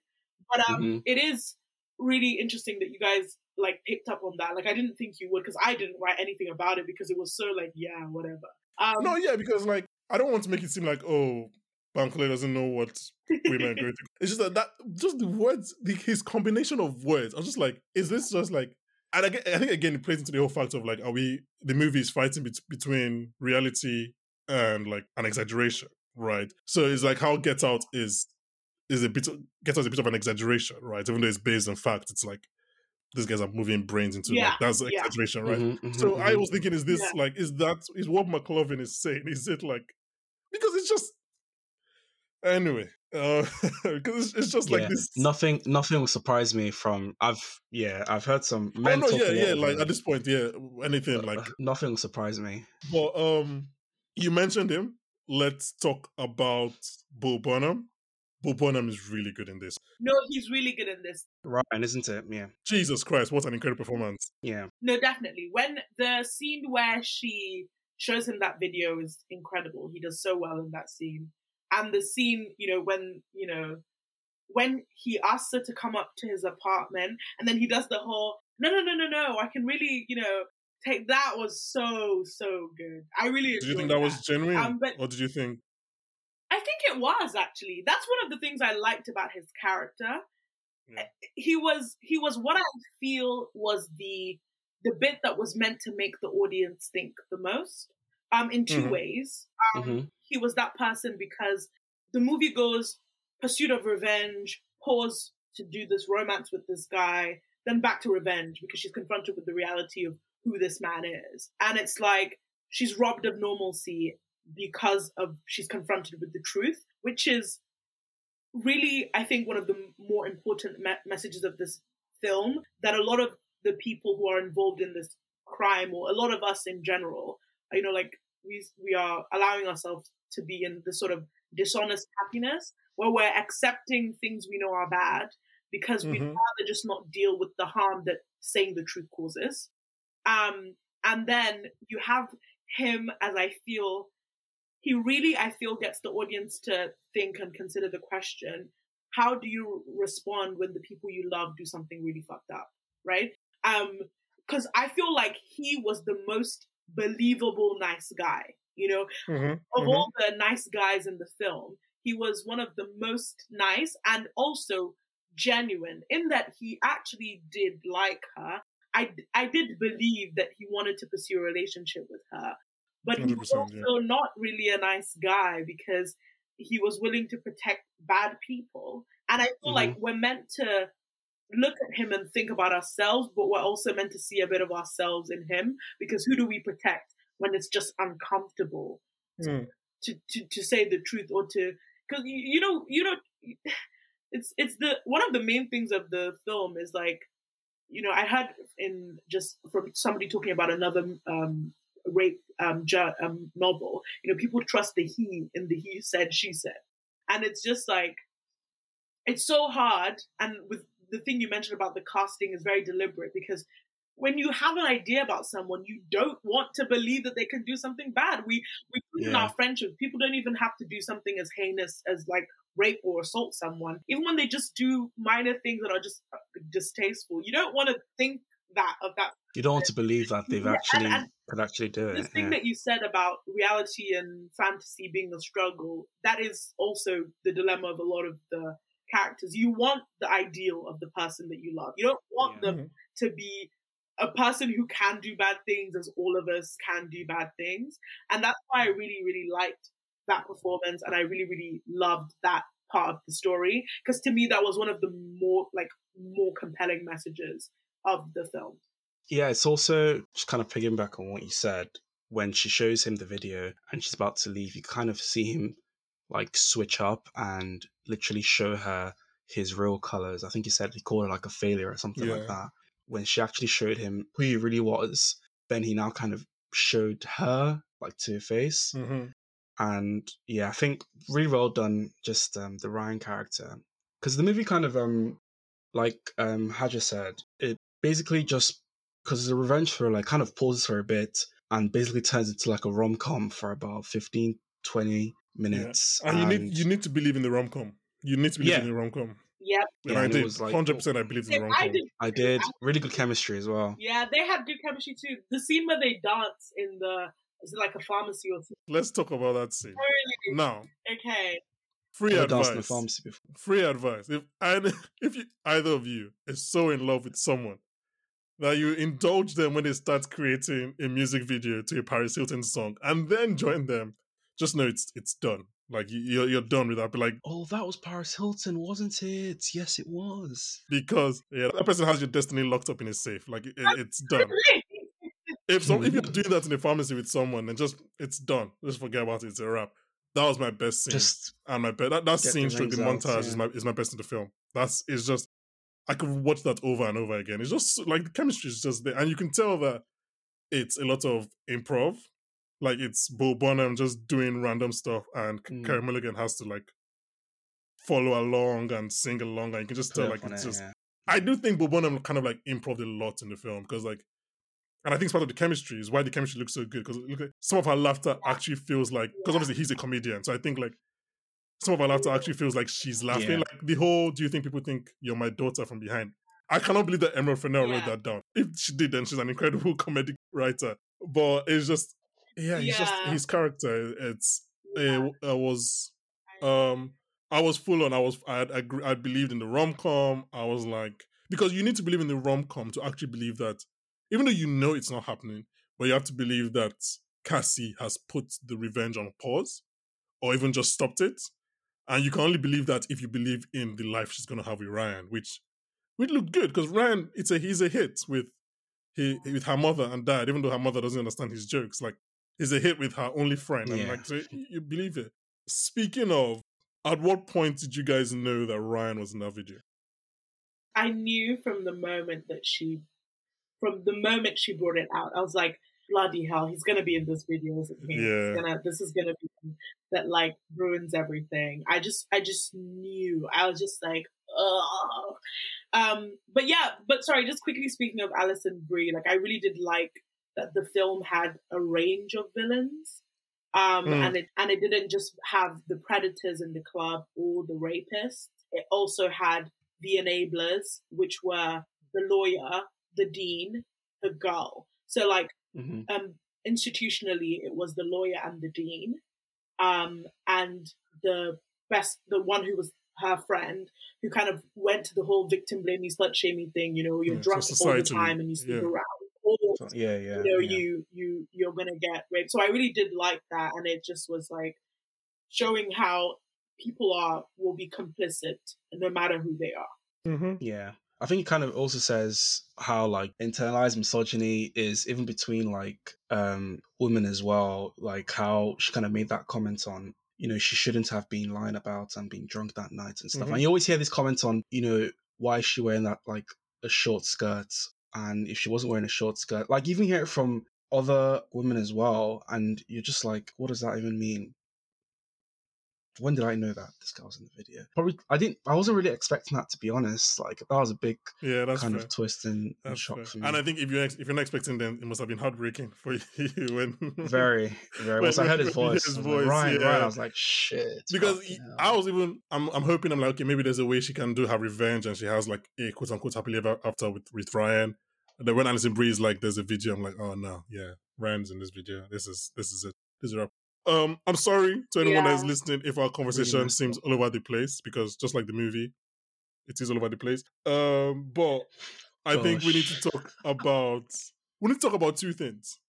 But um, Mhm. it is really interesting that you guys like picked up on that. Like I didn't think you would because I didn't write anything about it because it was so like yeah whatever. Um, No, yeah, because like I don't want to make it seem like oh, Bankole doesn't know what women are going through. It's just that, that just the words, the, his combination of words. I was just like, is this just like? And again, I think again it plays into the whole fact of like, are we the movie is fighting bet- between reality and like an exaggeration, right? So it's like how Get Out is is a bit of, Get Out is a bit of an exaggeration, right? Even though it's based on fact, it's like these guys are moving brains into Yeah, like that's yeah. exaggeration, right? Mhm, mhm, So I mhm. was thinking, is this Yeah. like, is that, is what McLovin is saying? Is it like, because it's just, anyway, because it's, it's just like Yeah, this. Nothing, nothing will surprise me from. I've yeah, I've heard some Oh, no, yeah, yeah. Like at this point, yeah, anything but, like. uh, nothing will surprise me. But um, you mentioned him. Let's talk about Bo Burnham. Bo Burnham is really good in this. No, he's really good in this. Ryan, isn't it? Yeah, Jesus Christ, what an incredible performance! yeah. No, definitely. When the scene where she shows him that video is incredible. He does so well in that scene. And the scene, you know, when, you know, when he asks her to come up to his apartment and then he does the whole, no, no, no, no, no, I can really, you know, take that was so, so good. I really Did you think that was genuine, Um, but- or did you think? I think it was actually. That's one of the things I liked about his character. Yeah. He was he was what I feel was the the bit that was meant to make the audience think the most. Um, in 2 Mhm. ways. Um, Mhm. He was that person because the movie goes pursuit of revenge, pause to do this romance with this guy, then back to revenge because she's confronted with the reality of who this man is. And it's like she's robbed of normalcy because of she's confronted with the truth, which is really, I think, one of the more important me- messages of this film that a lot of the people who are involved in this crime, or a lot of us in general, you know, like we we are allowing ourselves to be in this sort of dishonest happiness where we're accepting things we know are bad because we'd Mhm. rather just not deal with the harm that saying the truth causes. Um, and then you have him, as I feel, he really, I feel, gets the audience to think and consider the question: How do you respond when the people you love do something really fucked up, right? Um, because I feel like he was the most believable nice guy. You know, Mhm, of mhm. all the nice guys in the film, he was one of the most nice and also genuine in that he actually did like her. I, I did believe that he wanted to pursue a relationship with her, but he was 100%, also not really a nice guy because he was willing to protect bad people. And I feel like we're meant to look at him and think about ourselves, but we're also meant to see a bit of ourselves in him because who do we protect when it's just uncomfortable Mm. to, to, to say the truth or to because you, you know you know it's it's the one of the main things of the film is like you know I had in just from somebody talking about another um rape um, ju- um novel you know people trust the he in the he said she said and it's just like it's so hard and with the thing you mentioned about the casting is very deliberate because when you have an idea about someone, you don't want to believe that they can do something bad. We we put in Yeah. our friendships. People don't even have to do something as heinous as like rape or assault someone. Even when they just do minor things that are just uh, distasteful, you don't want to think that of that You don't want to believe that they've Yeah, actually and could actually do this it. thing yeah. that you said about reality and fantasy being a struggle, that is also the dilemma of a lot of the characters. You want the ideal of the person that you love. You don't want Yeah. them mm-hmm. to be a person who can do bad things as all of us can do bad things. And that's why I really, really liked that performance and I really, really loved that part of the story. Because to me that was one of the more like more compelling messages of the film. Yeah, it's also just kind of piggyback on what you said. When she shows him the video and she's about to leave, you kind of see him like switch up and literally show her his real colors. I think he said he called her like a failure or something Yeah. like that. When she actually showed him who he really was, then he now kind of showed her like to her face. Mhm. And yeah, I think really well done, just um, the Ryan character. Because the movie kind of, um, like um, Haja said, it basically just, because it's a revenge thriller, it kind of pauses for a bit and basically turns into like a rom com for about 15, 20 minutes. And you need you need to believe in the rom com. You need to believe Yeah. in the rom com. Yep. And Yeah, I and it did. was like- Hundred percent, I believe in the rom com. did I did really good chemistry as well. Yeah, they had good chemistry too. The scene where they dance in the is it like a pharmacy or something? Let's talk about that scene Really? Now. Okay. Free I've danced in the advice. pharmacy before. Free advice. If either, if you, either of you is so in love with someone that you indulge them when they start creating a music video to a Paris Hilton song, and then join them, just know it's it's done. Like you, you're you're done with that. But like Oh, that was Paris Hilton, wasn't it? Yes, it was. because yeah, that person has your destiny locked up in a safe. Like it, it's done. If some if you're doing that in a pharmacy with someone, then just it's done. Just forget about it. It's a wrap. That was my best scene. Just and my best that, that scene stroke the montage is my is my best in the film. That's it's just I could watch that over and over again. It's just like the chemistry is just there, and you can tell that it's a lot of improv. Like it's Bo Burnham just doing random stuff, and Mm. Carey Mulligan has to like follow along and sing along, and you can just play tell like it's it, just yeah. I do think Bo Burnham kind of like improved a lot in the film because like, and I think it's part of the chemistry is why the chemistry looks so good because look at some of her laughter actually feels like because obviously he's a comedian, so I think like some of her laughter actually feels like she's laughing. Yeah. Like the whole, do you think people think you're my daughter from behind? I cannot believe that Emerald Fennell wrote that down. If she did, then she's an incredible comedic writer. But it's just, yeah, he's just his character. It's Yeah. it, I was um I was full on. I was I I, I believed in the rom com. I was like because you need to believe in the rom com to actually believe that even though you know it's not happening, but you have to believe that Cassie has put the revenge on pause or even just stopped it. And you can only believe that if you believe in the life she's gonna have with Ryan, which which looked good because Ryan it's a he's a hit with he with her mother and dad, even though her mother doesn't understand his jokes. Like he's a hit with her only friend, I'm like so you, you believe it. Speaking of, at what point did you guys know that Ryan was in that video? I knew from the moment that she, from the moment she brought it out, I was like, bloody hell, he's gonna be in this video, isn't he? Yeah. Gonna, this is gonna be that like ruins everything. I just, I just knew. I was just like, ugh. Um, but yeah, but sorry, just quickly speaking of Alison Brie, like I really did like that the film had a range of villains. Um, Mm. and it and it didn't just have the predators in the club or the rapists. It also had the enablers, which were the lawyer, the dean, the girl. So like hmm um institutionally it was the lawyer and the dean. Um and the best the one who was her friend who kind of went to the whole victim blaming slut shaming thing, you know, you're Yeah, drunk all the time and you sleep yeah. around. Or So, yeah, yeah. you know, yeah. you you you're gonna get raped. So I really did like that, and it just was like showing how people are will be complicit no matter who they are. Mm-hmm. Yeah. I think it kind of also says how like internalized misogyny is even between like um women as well. Like how she kind of made that comment on, you know, she shouldn't have been lying about and being drunk that night and stuff. Mhm. And you always hear this comment on, you know, why is she wearing that like a short skirt? And if she wasn't wearing a short skirt, like even hear it from other women as well, and you're just like, what does that even mean? When did I know that this guy was in the video? Probably I didn't. I wasn't really expecting that to be honest. Like that was a big Yeah, that's kind fair. of twist and, and shock for me. And I think if you're ex- if you're not expecting, then it must have been heartbreaking for you when very, very. When- Once I heard his you voice, his was like, Ryan, yeah. Ryan, I was like, shit. because he- I was even I'm I'm hoping I'm like okay maybe there's a way she can do her revenge and she has like a quote unquote happily ever after with with Ryan. And then when Alison is like there's a video I'm like oh no yeah Ryan's in this video this is this is it this is a. Um, I'm sorry to anyone that's listening if our conversation messed seems all over the place because just like the movie, it is all over the place. Um, but I think we need to talk about we need to talk about two things,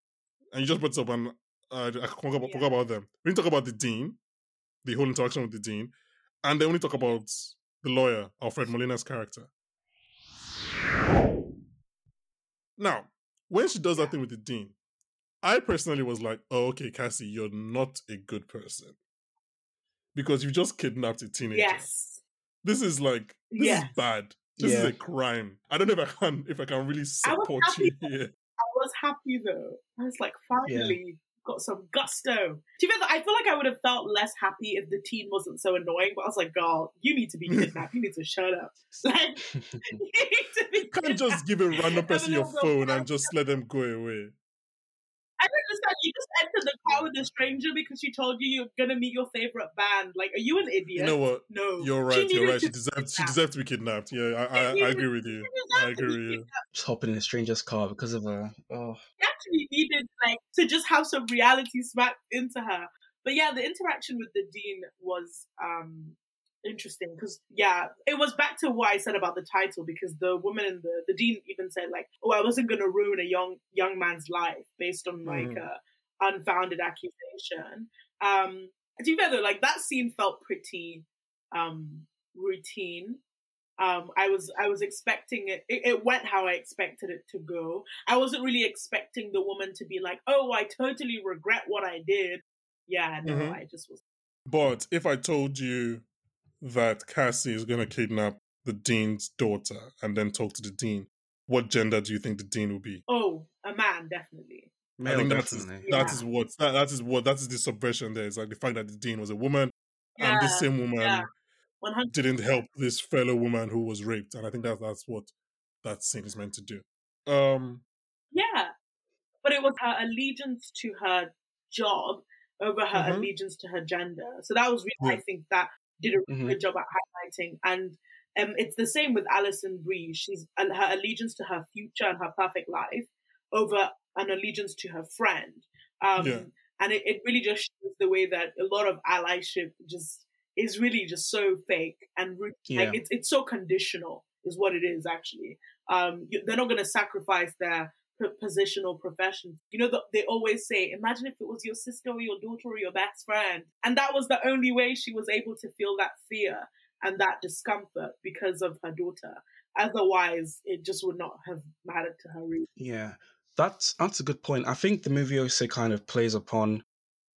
and you just brought it up, and uh, I forgot about, Yeah. forgot about them. We need to talk about the dean, the whole interaction with the dean, and then we need to talk about the lawyer, Alfred Molina's character. Now, when she does that thing with the dean, I personally was like, "Oh, okay, Cassie, you're not a good person because you just kidnapped a teenager. Yes. This is like this Yes. is bad. This is a crime. I don't know if I can if I can really support you happy. here. I was happy though. I was like, finally got some gusto. To be fair, I feel like I would have felt less happy if the teen wasn't so annoying. But I was like, girl, you need to be kidnapped. You need to shut up. Like, you need to be You can't kidnapped. just give a random person your phone and just let them go away. I don't understand. You just entered the car with a stranger because she told you you're gonna meet your favorite band. Like, are you an idiot? You know what? No, You're She right. You're right. She deserved. She deserved to be kidnapped. Yeah, I, I, I agree with you. I agree with you. just hopping in a stranger's car because of a oh She actually needed like to just have some reality smacked into her. But yeah, the interaction with the dean was um interesting because yeah, it was back to what I said about the title because the woman in the the dean even said like, "Oh, I wasn't going to ruin a young young man's life based on like Mhm. a unfounded accusation." Um, to be fair though, like that scene felt pretty um routine. Um, I was I was expecting it, it. It went how I expected it to go. I wasn't really expecting the woman to be like, "Oh, I totally regret what I did." Yeah, no, Mhm. I just was. But if I told you that Cassie is going to kidnap the dean's daughter and then talk to the dean, what gender do you think the dean will be? Oh, a man, definitely. I think that is definitely. that Yeah. is what that, that is what that is the subversion there. It's like the fact that the dean was a woman and this same woman yeah. didn't help this fellow woman who was raped, and I think that that's what that scene is meant to do. Um, Yeah. But it was her allegiance to her job over her Mhm. allegiance to her gender. So that was really, I think, that did a really Mhm. good job at highlighting. And um, it's the same with Alison Brie. She's uh, her allegiance to her future and her perfect life over an allegiance to her friend. Um, Yeah. And it, it really just shows the way that a lot of allyship just is really just so fake and ru- Yeah. like it's it's so conditional is what it is actually. Um, you, they're not going to sacrifice their p- position or profession. You know, the, they always say, imagine if it was your sister or your daughter or your best friend. And that was the only way she was able to feel that fear and that discomfort because of her daughter. Otherwise, it just would not have mattered to her really. Yeah, that's that's a good point. I think the movie also kind of plays upon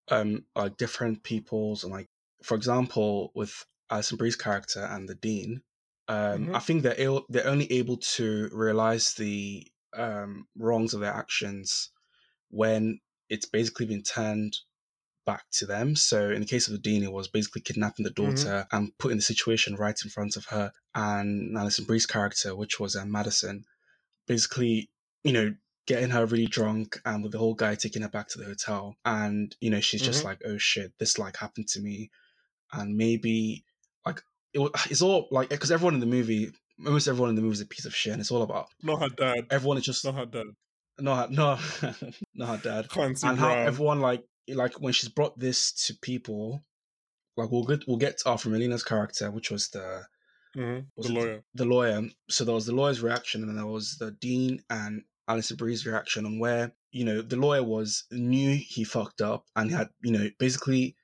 um like different people's and like for example with Alison Brie's character and the dean. Um, Mhm. I think they're ill, they're only able to realize the um wrongs of their actions when it's basically been turned back to them. So in the case of the dean, it was basically kidnapping the Mhm. daughter and putting the situation right in front of her. And Alison Brie's character, which was uh, Madison, basically, you know, getting her really drunk and with the whole guy taking her back to the hotel. And, you know, she's just Mhm. like, oh shit, this like happened to me. And maybe like it, it's all like, because everyone in the movie, almost everyone in the movie is a piece of shit. And it's all about not her dad, everyone is just, not her dad, no, her- no, not her dad Clancy and how everyone like like when she's brought this to people like we'll get we'll get to Alfred character which was the Mhm, was the lawyer. the lawyer so there was the lawyer's reaction and then there was the dean and Alison Brie's reaction on where you know the lawyer was knew he fucked up and had you know basically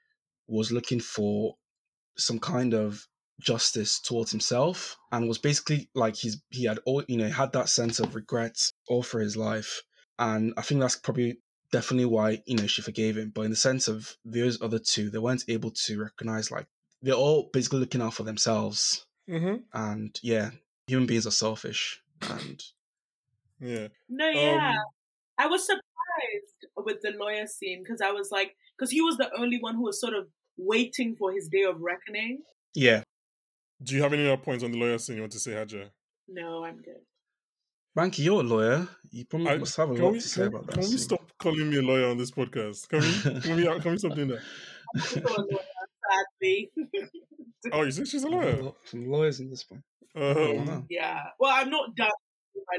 was looking for some kind of justice towards himself and was basically like he's he had all you know had that sense of regret all for his life. And i think that's probably definitely why you know she forgave him. But in the sense of those other two they weren't able to recognize like they're all basically looking out for themselves. Hmm and yeah human beings are selfish and Yeah. No, yeah. Um, I was surprised with the lawyer scene because I was like, because he was the only one who was sort of waiting for his day of reckoning. yeah do you have any other points on the lawyer scene you want to say, Haja? No, I'm good. Ranky, you're a lawyer you probably I- must have a Can lot we, to say can, about that can we stop calling me a lawyer on this podcast? Can we? Can we, can we stop doing that? I'm also a lawyer, sadly. Oh, you say she's a lawyer? some lawyers in this one Um, yeah. Well, I'm not done with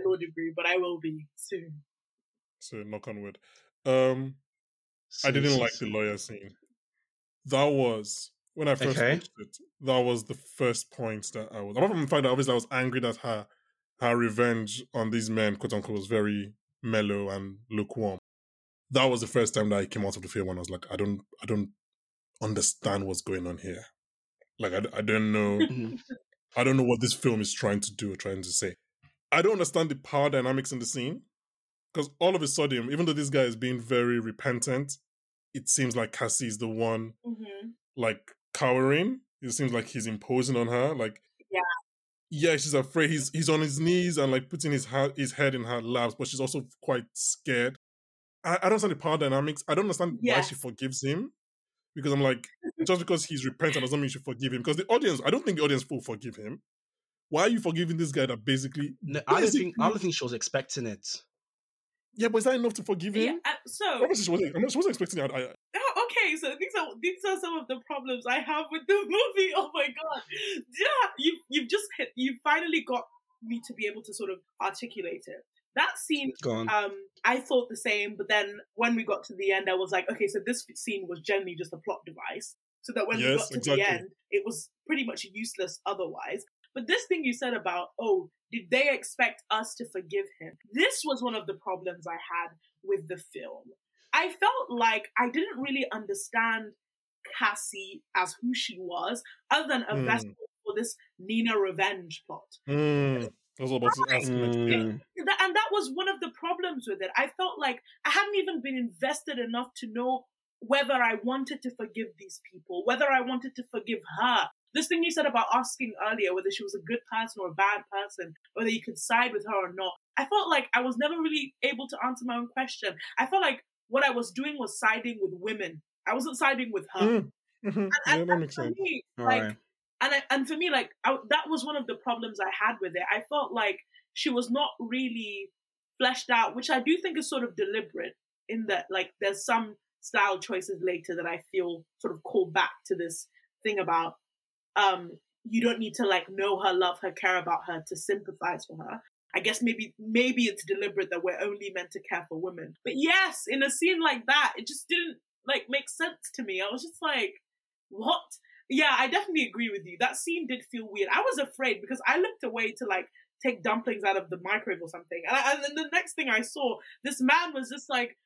my law degree, but I will be soon. So knock on wood. Um, I didn't like the lawyer scene. That was when I first Okay. watched it. That was the first point that I was. Apart from the fact that obviously I was angry that her her revenge on these men, quote unquote, was very mellow and lukewarm. That was the first time that I came out of the film and I was like, I don't, I don't understand what's going on here. Like, I, I don't know. I don't know what this film is trying to do or trying to say. I don't understand the power dynamics in the scene because all of a sudden, even though this guy is being very repentant, it seems like Cassie is the one hmm like cowering. It seems like he's imposing on her. Like, Yeah. yeah, she's afraid. He's he's on his knees and like putting his ha- his head in her laps, but she's also quite scared. I, I don't understand the power dynamics. I don't understand why she forgives him because I'm like, just because he's repentant doesn't mean you should forgive him. Because the audience, I don't think the audience will forgive him. Why are you forgiving this guy that basically? No, I don't think I don't think she was expecting it. Yeah, but is that enough to forgive Yeah. him? uh, so Obviously, she wasn't. I mean, she wasn't expecting it. I, I, Oh, okay, so these are these are some of the problems I have with the movie. Oh my god, yeah, you you've just hit, you finally got me to be able to sort of articulate it. That scene, um, I thought the same, but then when we got to the end, I was like, okay, so this scene was generally just a plot device, so that when we got to exactly. the end, it was pretty much useless otherwise. But this thing you said about, oh, did they expect us to forgive him? This was one of the problems I had with the film. I felt like I didn't really understand Cassie as who she was, other than a Hmm. vessel for this Nina revenge plot. mm, I was about to ask Mm, That, and that was one of the problems with it. I felt like I hadn't even been invested enough to know whether I wanted to forgive these people, whether I wanted to forgive her. This thing you said about asking earlier whether she was a good person or a bad person, whether you could side with her or not. I felt like I was never really able to answer my own question. I felt like what I was doing was siding with women. I wasn't siding with her. Mm. Mm-hmm. And, Yeah, and, that makes for sense. me, like, right. and I, and for me, like I, that was one of the problems I had with it. I felt like she was not really fleshed out, which I do think is sort of deliberate. In that, like, there's some style choices later that I feel sort of call back to this thing about um you don't need to like know her, love her, care about her to sympathize for her. I guess maybe maybe it's deliberate that we're only meant to care for women. But yes, in a scene like that, it just didn't like make sense to me. I was just like, what? Yeah, I definitely agree with you. That scene did feel weird. I was afraid because I looked away to like take dumplings out of the microwave or something, and, I, and then the next thing I saw, this man was just like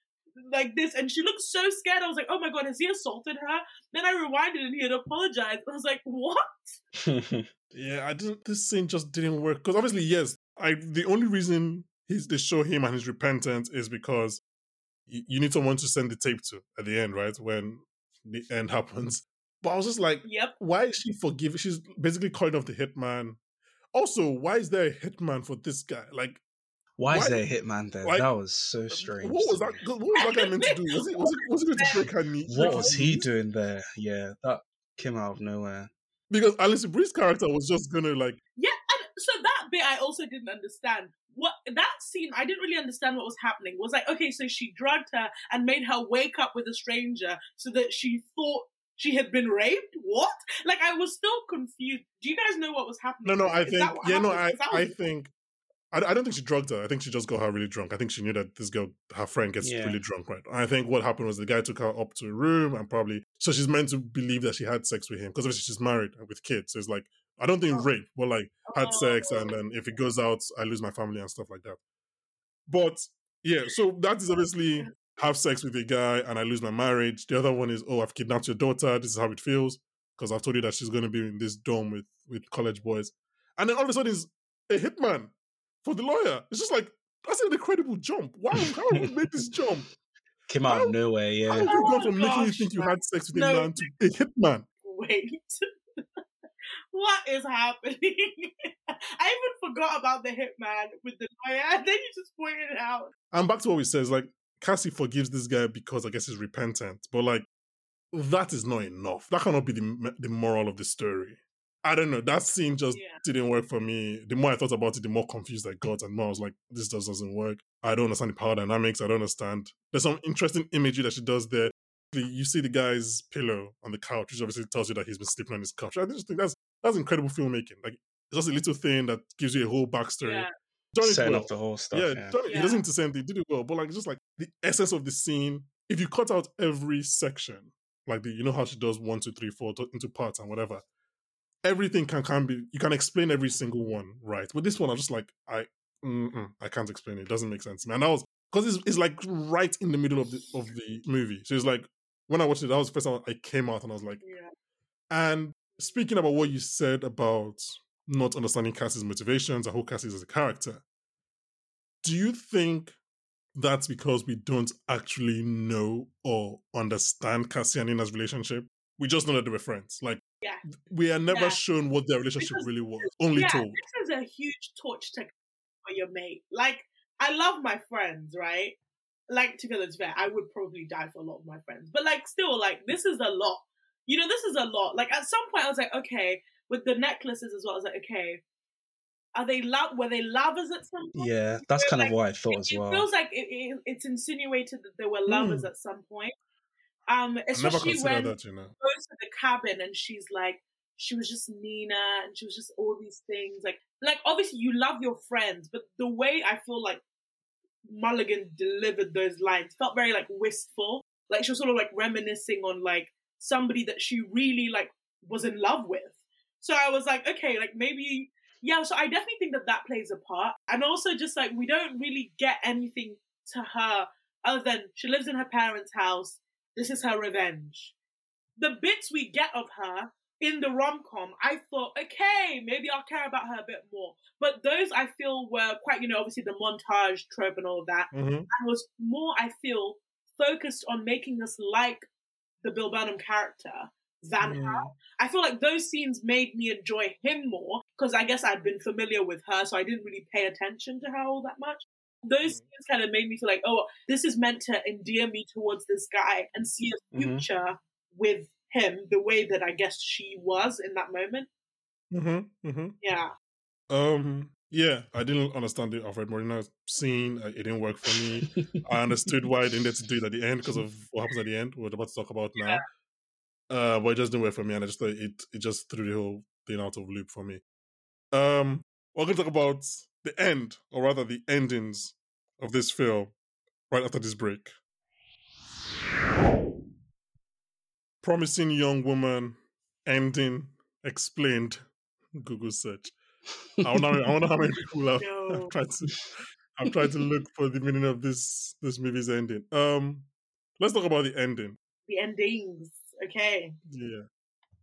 like this, and she looked so scared. I was like, oh my god, has he assaulted her? Then I rewinded and he had apologized. I was like, what? Yeah, I didn't. This scene just didn't work because obviously, yes, I. The only reason he's they show him and his repentance is because you, you need someone to send the tape to at the end, right? When the end happens. But I was just like, Yep. why is she forgiving? She's basically calling off the hitman. Also, why is there a hitman for this guy? Like, Why is Why- there a hitman there? why- that was so um, strange. what was that? me. What was that guy meant to do? Was he was he, was he going to break her knee? What was he doing there? Yeah, that came out of nowhere. Because Alice Brie's character was just gonna like, Yeah, and so that bit I also didn't understand. What that scene, I didn't really understand what was happening. Was like, okay, so she drugged her and made her wake up with a stranger so that she thought she had been raped. What? Like, I was still confused. Do you guys know what was happening? no, no. I Is think, that what yeah, no, happened? I, 'Cause that I think. I, I don't think she drugged her. I think she just got her really drunk. I think she knew that this girl, her friend, gets Yeah. really drunk, right? I think what happened was the guy took her up to a room and probably so she's meant to believe that she had sex with him because obviously she's married with kids. So it's like I don't think Oh. rape, but like had sex Oh. and then if it goes out, I lose my family and stuff like that. But yeah, so that is obviously have sex with a guy and I lose my marriage. The other one is oh I've kidnapped your daughter. This is how it feels because I've told you that she's going to be in this dorm with with college boys, and then all of a sudden is a hitman for the lawyer. It's just like that's an incredible jump. Wow, how have you make this jump? Came out How- of nowhere. How Yeah. have you Oh gone from making you think you had sex with a man to a hitman? Wait. what is happening? I even forgot about the hitman with the lawyer, and then you just pointed it out. And back to what we said, it's like Cassie forgives this guy because I guess he's repentant, but like that is not enough. That cannot be the the moral of the story. I don't know. That scene just Yeah. didn't work for me. The more I thought about it, the more confused I got, and more I was like, "This just doesn't work." I don't understand the power dynamics. I don't understand. There's some interesting imagery that she does there. You see the guy's pillow on the couch, which obviously tells you that he's been sleeping on his couch. I just think that's that's incredible filmmaking. Like it's just a little thing that gives you a whole backstory. Yeah. Done it Setting well. up the whole stuff. Yeah, Yeah. done it- he Yeah. doesn't need to say anything, did it well. But like, just like the essence of the scene. If you cut out every section, like the, you know how she does one, two, three, four into parts and whatever, everything can can be. You can explain every single one, right? But this one, I'm just like, I, I can't explain it. It doesn't make sense man. that was because it's, it's like right in the middle of the of the movie. So it's like when I watched it, that was the first time I came out and I was like, Yeah. and speaking about what you said about not understanding Cassie's motivations and who Cassie is as a character, do you think that's because we don't actually know or understand Cassie and Nina's relationship? We just know that they were friends. Like, Yeah. we are never Yeah. shown what their relationship Because- really was. Only yeah, told. this is a huge torch to for your mate. Like, I love my friends, right? Like, to be honest, fair, I would probably die for a lot of my friends. But, like, still, like, this is a lot. You know, this is a lot. Like, at some point, I was like, okay, with the necklaces as well, I was like, okay, are they love? Were they lovers at some point? Yeah, that's kind of like, what I thought it, as well. it feels like it, it, it's insinuated that they were lovers Hmm. at some point. Um, especially when that, you know. goes to the cabin and she's like, she was just Nina and she was just all these things. Like, like obviously you love your friends, but the way I feel like Mulligan delivered those lines felt very like wistful. Like she was sort of like reminiscing on like somebody that she really like was in love with. So I was like, okay, like maybe, yeah. So I definitely think that that plays a part. And also just like we don't really get anything to her other than she lives in her parents' house. This is her revenge the bits we get of her in the rom com, I thought, okay, maybe I'll care about her a bit more. But those I feel were quite, you know, obviously the montage trope and all of that, Mhm. and was more, I feel, focused on making us like the Bill Burnham character than Mm. her. I feel like those scenes made me enjoy him more because I guess I'd been familiar with her, so I didn't really pay attention to her all that much. Those scenes kind of made me feel like, oh, this is meant to endear me towards this guy and see a Mhm. future with him the way that I guess she was in that moment. Mm-hmm. Mm-hmm. Yeah. Um. Yeah, I didn't understand the Alfred Molina scene. Uh, It didn't work for me. I understood why they needed to do it at the end because of what happens at the end. We're about to talk about now. Uh, but it just didn't work for me, and I just thought it it just threw the whole thing out of loop for me. Um, we're going to talk about the end, or rather, the endings of this film right after this break. Promising young woman ending explained. Google search. I wonder, I wonder how many people have No. I've tried to I've tried to look for the meaning of this this movie's ending. Um let's talk about the ending. The endings. Okay. Yeah.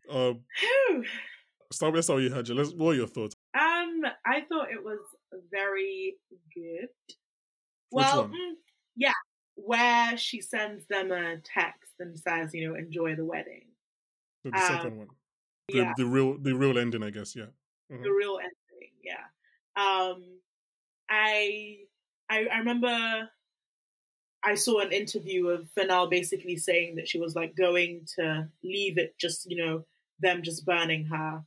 Um start with start with you, Haja. Let's what are your thoughts? Um, I thought it was very good. Which well, one? mm, yeah, where she sends them a text and says, you know, enjoy the wedding. So the Um, second one. The, Yeah, the real the real ending, I guess, yeah. Mhm. the real ending. Yeah. Um, I, I I remember I saw an interview of Fennell basically saying that she was like going to leave it just you know them just burning her,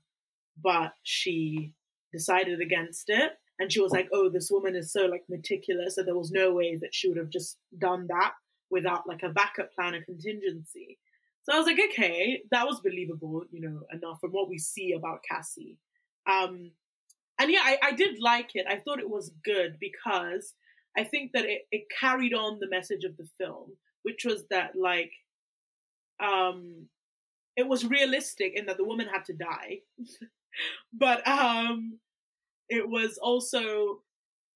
but she decided against it. And she was like, "Oh, this woman is so like meticulous that there was no way that she would have just done that without like a backup plan, a contingency." So I was like, "Okay, that was believable, you know, enough from what we see about Cassie." Um, and yeah, I, I did like it. I thought it was good because I think that it, it carried on the message of the film, which was that like, um, it was realistic in that the woman had to die, but um, it was also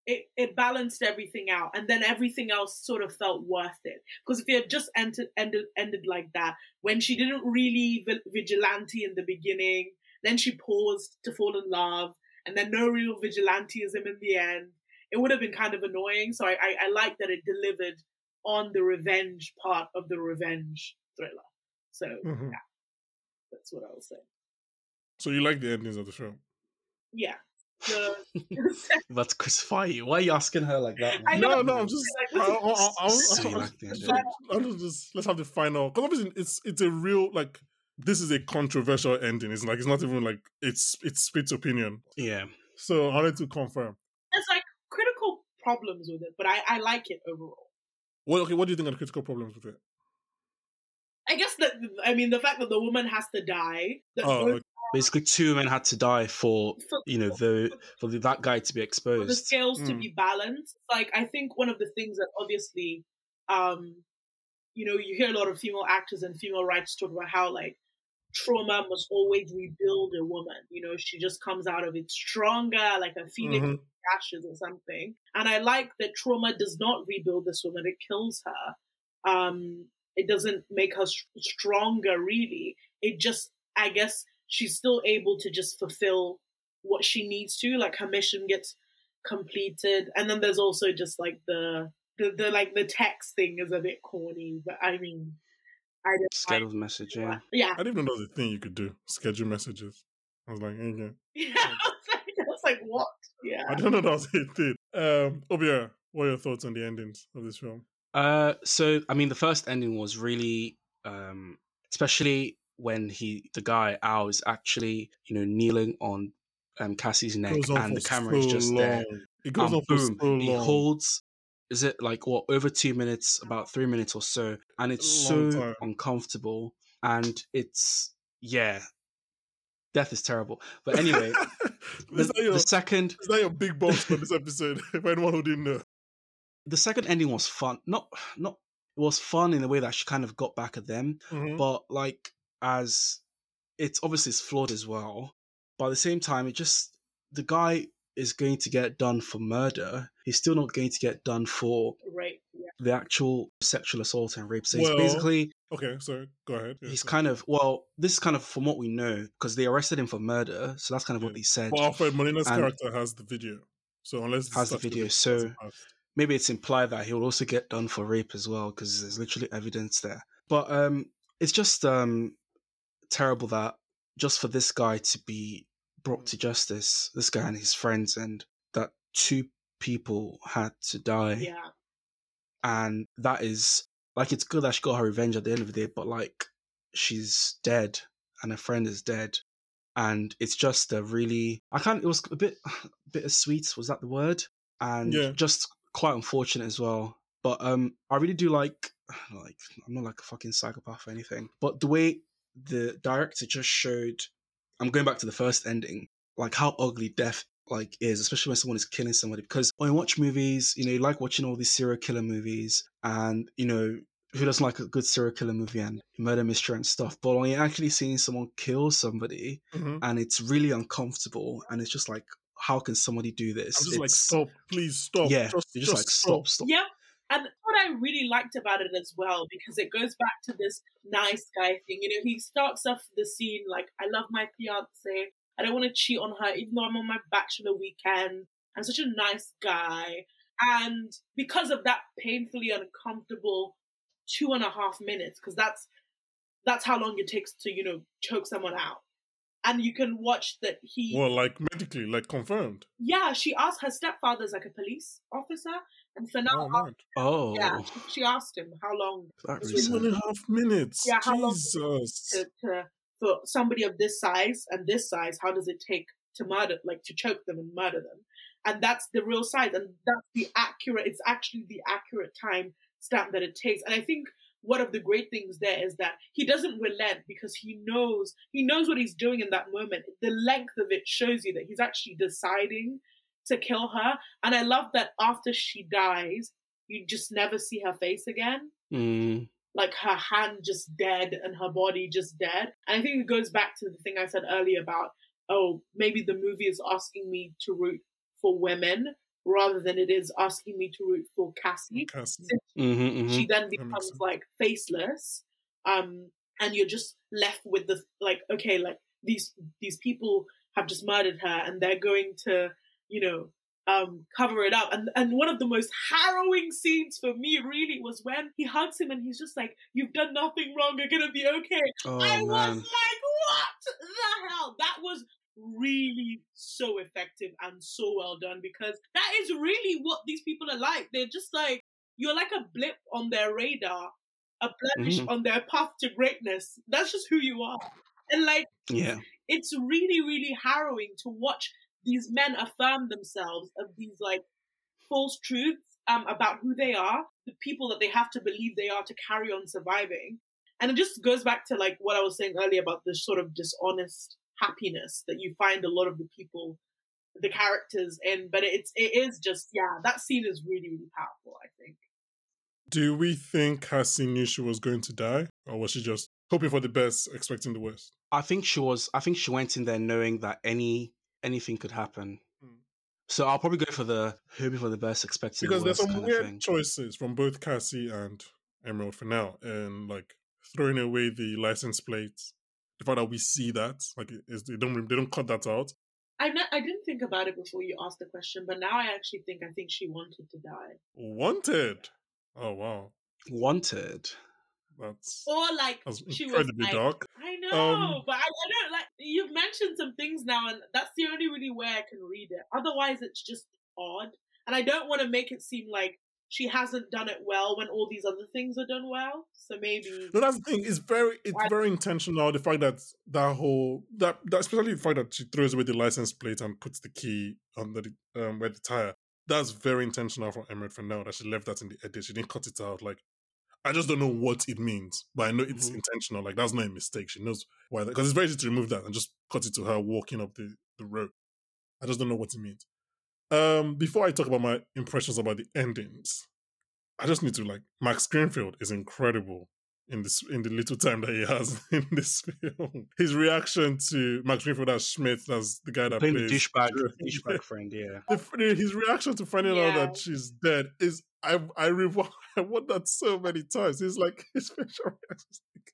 it, it balanced everything out, and then everything else sort of felt worth it. Because if it had just ended ended ended like that, when she didn't really vi- vigilante in the beginning, then she paused to fall in love, and then no real vigilanteism in the end. It would have been kind of annoying. So I, I, I like that it delivered on the revenge part of the revenge thriller. So Mhm. yeah, that's what I was saying. So you like the endings of the film? Yeah. The, That's crucify you. Why are you asking her like that? I man? know, No, no, I'm just. I, this is- I, I, I, So you I, like the. I, I, just let's have the final because obviously it's it's a real like this is a controversial ending. It's like it's not even like it's it's split opinion. Yeah. So I wanted to confirm. there's like critical problems with it, but I, I like it overall. What okay? What do you think are the critical problems with it? I guess that I mean the fact that the woman has to die. That Oh, both okay. Basically, two men had to die for for, you know the for the, that guy to be exposed. for the exposed. scales to Mm. be balanced. Like I think one of the things that obviously, um, you know, you hear a lot of female actors and female writers talk about how like trauma must always rebuild a woman. You know, she just comes out of it stronger, like a phoenix Mhm. ashes or something. And I like that trauma does not rebuild this woman; it kills her. Um, it doesn't make her stronger, really. It just, I guess, she's still able to just fulfill what she needs to. Like her mission gets completed, and then there's also just like the the, the like the text thing is a bit corny, but I mean, I don't Scheduled message, yeah. yeah, I didn't even know the thing you could do. Schedule messages. I was like, okay. yeah. I was like, I was like, what? Yeah. I don't know that was a thing. Um, Obia, what are your thoughts on the endings of this film? Uh, so I mean, the first ending was really, um, especially when he, the guy Al, is actually you know kneeling on um Cassie's neck, and the camera is so just there. It goes on for boom, so he holds. Is it like what over two minutes, about three minutes or so, and it's so time. uncomfortable, and it's yeah, death is terrible. But anyway, the, your, the second is that your big boss for this episode? for anyone who didn't know. the second ending was fun. Not not it was fun in the way that she kind of got back at them, Mhm. but like as it's obviously it's flawed as well. But at the same time, it just the guy is going to get done for murder. He's still not going to get done for Right. Yeah. the actual sexual assault and rape. So Well, he's basically Okay, so go ahead. Yeah, he's so- kind of well, this is kind of from what we know because they arrested him for murder. So that's kind of what Yeah. they said. But Alfred Molina's And- character has the video. So unless Has the video, so- maybe it's implied that he'll also get done for rape as well because there's literally evidence there. But um, it's just um terrible that just for this guy to be brought to justice, this guy and his friends, and that two people had to die. Yeah. And that is like it's good that she got her revenge at the end of the day, but like she's dead and her friend is dead. And it's just a really I can't it was a bit bittersweet, was that the word? And Yeah. just quite unfortunate as well. But um I really do like like I'm not like a fucking psychopath or anything. But the way the director just showed I'm going back to the first ending, like how ugly death like is, especially when someone is killing somebody. Because when you watch movies, you know, you like watching all these serial killer movies, and you know, who doesn't like a good serial killer movie and murder mystery and stuff? But when you're actually seeing someone kill somebody, Mhm. and it's really uncomfortable, and it's just like, how can somebody do this? I'm just like, stop, please stop. yeah, just, you're just, like, stop, stop. Yep. And what I really liked about it as well, because it goes back to this nice guy thing. You know, he starts off the scene like, I love my fiance. I don't want to cheat on her, even though I'm on my bachelor weekend. I'm such a nice guy. And because of that painfully uncomfortable two and a half minutes, because that's that's how long it takes to, you know, choke someone out. And you can watch that he Well, like medically, like confirmed. yeah, she asked her stepfather's like a police officer, and for now, Oh, man. Oh, yeah, she asked him how long that Two reason. Two and a half minutes. Yeah, how long- Jesus. to, to for somebody of this size and this size, how does it take to murder, like to choke them and murder them? And that's the real size, and that's the accurate. It's actually the accurate time stamp that it takes. And I think one of the great things there is that he doesn't relent because he knows he knows what he's doing in that moment. The length of it shows you that he's actually deciding to kill her. And I love that after she dies, you just never see her face again Mm, like her hand just dead and her body just dead. And I think it goes back to the thing I said earlier about, oh, maybe the movie is asking me to root for women rather than it is asking me to root for Cassie. Cassie. mhm, mhm. She then becomes like faceless. Um, and you're just left with the like, okay, like these these people have just murdered her and they're going to, you know, um, cover it up. And and one of the most harrowing scenes for me really was when he hugs him and he's just like, You've done nothing wrong, you're gonna be okay. Oh I was like, What the hell? That was really so effective and so well done because that is really what these people are like. They're just like you're like a blip on their radar, a blemish Mhm. on their path to greatness. That's just who you are. And like yeah, it's really, really harrowing to watch these men affirm themselves of these like false truths um, about who they are, the people that they have to believe they are to carry on surviving. And it just goes back to like what I was saying earlier about this sort of dishonest happiness that you find a lot of the people, the characters in. But it's it is just yeah, that scene is really, really powerful. I think. Do we think Cassie knew she was going to die? Or was she just hoping for the best, expecting the worst? I think she was. I think she went in there knowing that any anything could happen. Hmm. So I'll probably go for the hoping for the best, expecting Because the there's some kind weird choices from both Cassie and Emerald Fennell. And like throwing away the license plates. The fact that we see that, like it is they don't they don't cut that out. I ne- I didn't think about it before you asked the question, but now I actually think I think she wanted to die. Wanted. Oh wow. Wanted. That's Or like that's she was like, dark. I know, Um, but I, I don't like. You've mentioned some things now, and that's the only really way I can read it. Otherwise, it's just odd, and I don't want to make it seem like she hasn't done it well when all these other things are done well. So maybe No, that's the thing. It's very, it's Why- very intentional. The fact that that whole that, that especially the fact that she throws away the license plate and puts the key under the um where the tire. That's very intentional from Emerald Fennell. That she left that in the edit. She didn't cut it out. Like I just don't know what it means, but I know it's Mhm. intentional. Like that's not a mistake. She knows why. Because it's very easy to remove that and just cut it to her walking up the the road. I just don't know what it means. Um, before I talk about my impressions about the endings, I just need to like Max Greenfield is incredible in this in the little time that he has in this film. His reaction to Max Greenfield as Schmidt, as the guy that Playing the plays douchebag, Joe. douchebag friend. Yeah. The- his reaction to finding out that she's dead is I I rewa- I watched that so many times. He's like his facial reaction. like,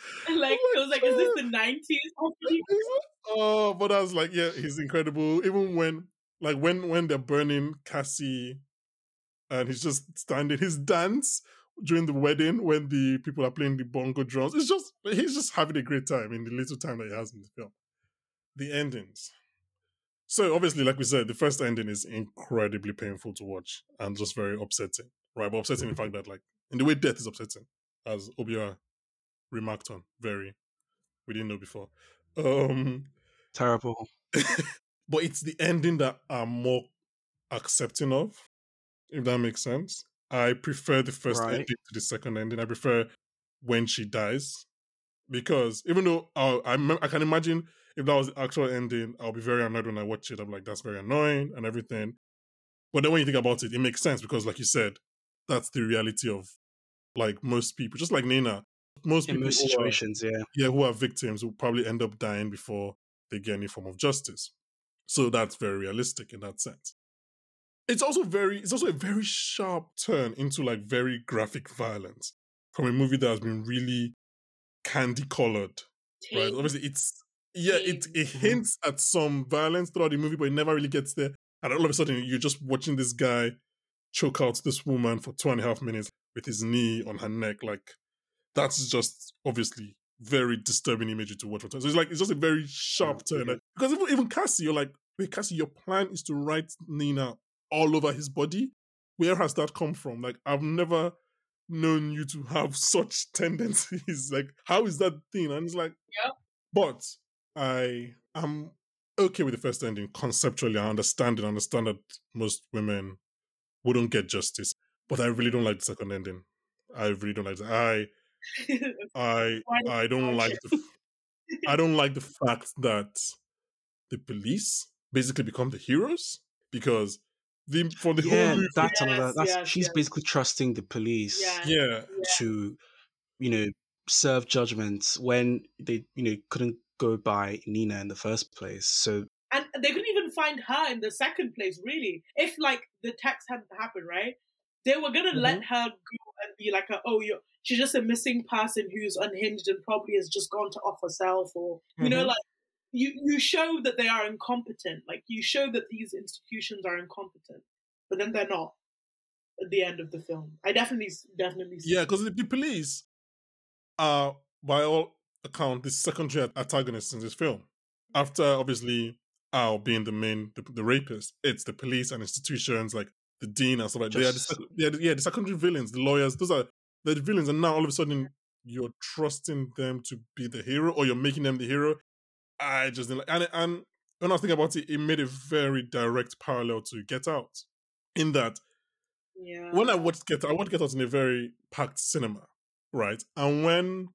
like Oh it was like, is this God. the nineties? oh, but I was like, yeah, he's incredible. Even when, like, when when they're burning Cassie, and he's just standing, his dance during the wedding when the people are playing the bongo drums. It's just he's just having a great time in the little time that he has in the film. The endings. So obviously, like we said, the first ending is incredibly painful to watch and just very upsetting. Right, but upsetting in fact that like in the way death is upsetting, as Obia remarked on, very we didn't know before. Um Terrible. but it's the ending that I'm more accepting of, if that makes sense. I prefer the first Right. ending to the second ending. I prefer when she dies because even though I, I, I can imagine if that was the actual ending, I'll be very annoyed when I watch it. I'm like, that's very annoying and everything. But then when you think about it, it makes sense because, like you said, that's the reality of like most people. Just like Nina, most In people most who are- situations, yeah. yeah, who are victims will probably end up dying before they get any form of justice. So that's very realistic in that sense. It's also very, it's also a very sharp turn into like very graphic violence from a movie that has been really candy colored, right? Obviously, it's yeah, it it Mhm. hints at some violence throughout the movie, but it never really gets there. And all of a sudden, you're just watching this guy choke out this woman for two and a half minutes with his knee on her neck. Like that's just obviously very disturbing imagery to watch. So it's like it's just a very sharp Yeah, turn. Like, because even even Cassie, you're like, wait, Cassie, your plan is to write Nina all over his body. Where has that come from? Like I've never known you to have such tendencies. like how is that thing? And it's like, yeah. but I am okay with the first ending conceptually. I understand it. I understand that most women wouldn't get justice, but I really don't like the second ending. I really don't like it. I I I don't like the I don't like the fact that the police basically become the heroes because the for the yeah, whole that's another. That's yes, she's yes. basically trusting the police Yeah. yeah to, you know, serve judgments when they, you know, couldn't go by Nina in the first place. So and they couldn't even find her in the second place really if like the text hadn't happened right they were gonna let Mm-hmm. her go and be like a, oh you're she's just a missing person who's unhinged and probably has just gone to off herself or you know Mhm. like you you show that they are incompetent like you show that these institutions are incompetent but then they're not at the end of the film i definitely definitely see yeah because the, the police are by all account the secondary antagonists in this film. After obviously Al being the main the, the rapist, it's the police and institutions like the dean and stuff like that. They are the, Just- are the- yeah the secondary villains, the lawyers. Those are they're the villains, and now all of a sudden you're trusting them to be the hero, or you're making them the hero. I just didn't like, and and when I was thinking about it, it made a very direct parallel to Get Out, in that yeah when I watched Get Out, I watched Get Out in a very packed cinema, right? And when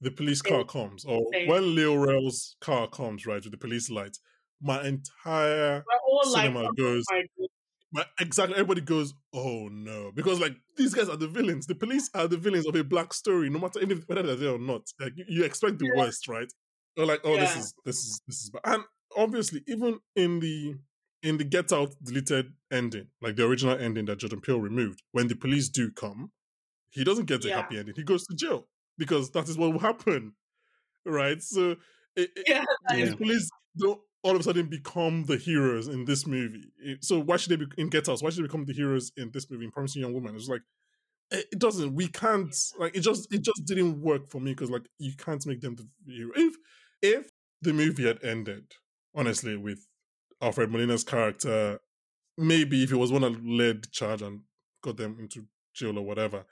the police car comes, or when Lil Rel's car comes, right, with the police light, my entire cinema oh goes, my God. my, exactly, everybody goes, oh no, because like these guys are the villains. The police are the villains of a black story, no matter even if- whether they're there or not. Like you, you expect the Yeah. worst, right? They're like, oh, this is this is this is bad. And obviously, even in the in the Get Out deleted ending, like the original ending that Jordan Peele removed, when the police do come, he doesn't get a Yeah. happy ending. He goes to jail because that is what will happen, right? So it, it- yeah the police don't all of a sudden become the heroes in this movie. So why should they be in Get Out? Why should they become the heroes in this movie in Promising Young Woman? It's like it, it doesn't. We can't. Like it just it just didn't work for me because like you can't make them the hero. If if the movie had ended honestly with Alfred Molina's character, maybe if he was one that led the charge and got them into jail or whatever.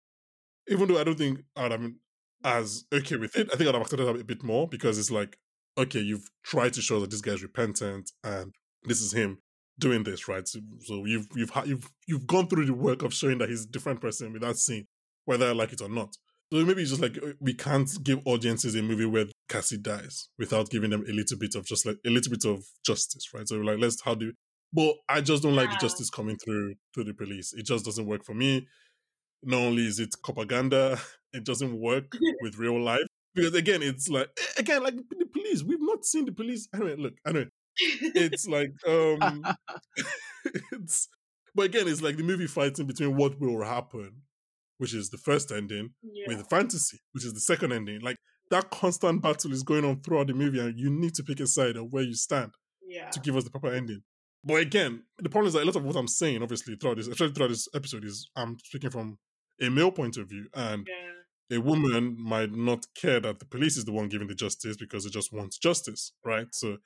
Even though I don't think I'd have been as okay with it, I think I'd have accepted it a bit more because it's like, okay, you've tried to show that this guy's repentant and this is him doing this, right? So, so you've you've ha- you've you've gone through the work of showing that he's a different person without seeing whether I like it or not. So maybe it's just like uh, we can't give audiences a movie where Cassie dies without giving them a little bit of just like a little bit of justice, right? So we're like, let's how do but I just don't like the justice coming through to the police. It just doesn't work for me. Not only is it propaganda, it doesn't work with real life. Because again, it's like again, like the police. We've not seen the police. Anyway, look, anyway, it's like um it's but again, it's like the movie fighting between what will happen, which is the first ending, yeah. with fantasy, which is the second ending. Like that constant battle is going on throughout the movie, and you need to pick a side of where you stand yeah to give us the proper ending. But again, the problem is that a lot of what I'm saying, obviously, throughout this, especially throughout this episode, is I'm speaking from a male point of view, and Yeah. A woman might not care that the police is the one giving the justice because it just wants justice, right? So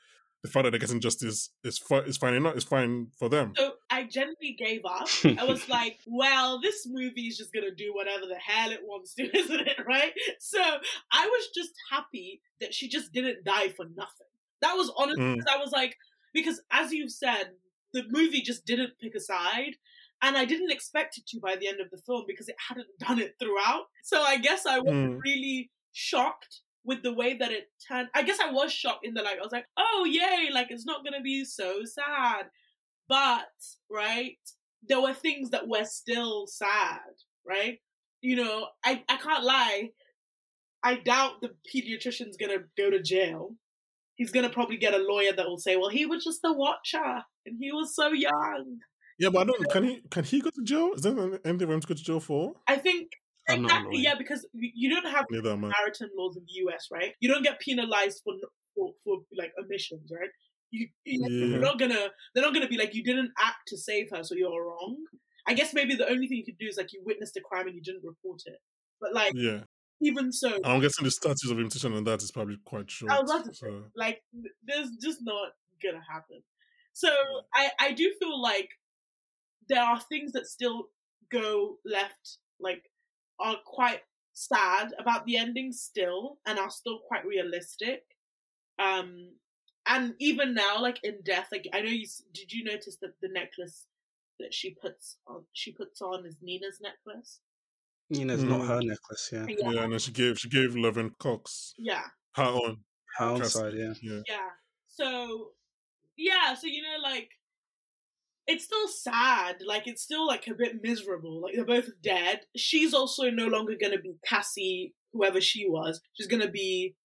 the fact that they're getting justice is fi- is fine enough. It's fine for them. So I generally gave up. I was like, well, this movie is just gonna do whatever the hell it wants to, isn't it? Right? So I was just happy that she just didn't die for nothing. That was honestly Mm. I was like, because as you've said, the movie just didn't pick a side. And I didn't expect it to by the end of the film because it hadn't done it throughout. So I guess I was Mm. really shocked with the way that it turned. I guess I was shocked in the like I was like, oh yay, like it's not gonna be so sad. But right, there were things that were still sad, right? You know, I I can't lie. I doubt the pediatrician's gonna go to jail. He's gonna probably get a lawyer that will say, "Well, he was just a watcher, and he was so young." Yeah, but I don't. Can he? Can he go to jail? Is there anything for him to go to jail for? I think I'm not a exactly, yeah, because you you don't have Neither am I. Samaritan laws in the US, right? You don't get penalized for for, for like omissions, right? You, you Yeah. you're not gonna they're not gonna be like you didn't act to save her, so you're wrong. I guess maybe the only thing you could do is like you witnessed a crime and you didn't report it. But like Yeah, even so, I'm guessing the statute of imitation on that is probably quite short. I was about to say, like th- there's just not gonna happen. So I I do feel like there are things that still go left, like are quite sad about the ending still, and are still quite realistic. Um, and even now, like in death, like I know you did you notice that the necklace that she puts on she puts on is Nina's necklace. Nina's know, it's not Mm. her necklace, yeah. Yeah, Yeah, and then she gave she gave Laverne Cox yeah. her own. Her own custody. side, yeah. Yeah. Yeah. So, yeah. So you know, like, it's still sad. Like, it's still like a bit miserable. Like they're both dead. She's also no longer gonna be Cassie, whoever she was. She's gonna be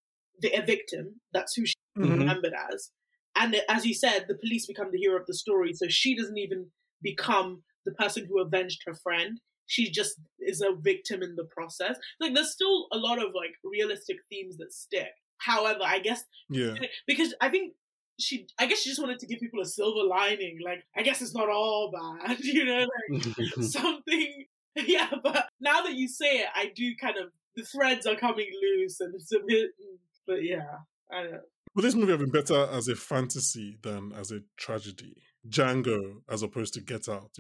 the a victim. That's who she's Mhm. remembered as. And as you said, the police become the hero of the story. So she doesn't even become the person who avenged her friend. She just is a victim in the process. Like, there's still a lot of like realistic themes that stick. However, I guess Yeah. because I think she, I guess she just wanted to give people a silver lining. Like, I guess it's not all bad, you know, like something. Yeah, but now that you say it, I do kind of the threads are coming loose, and it's a bit. Mm, but yeah, I don't know. Would this movie have been better as a fantasy than as a tragedy? Django, as opposed to Get Out.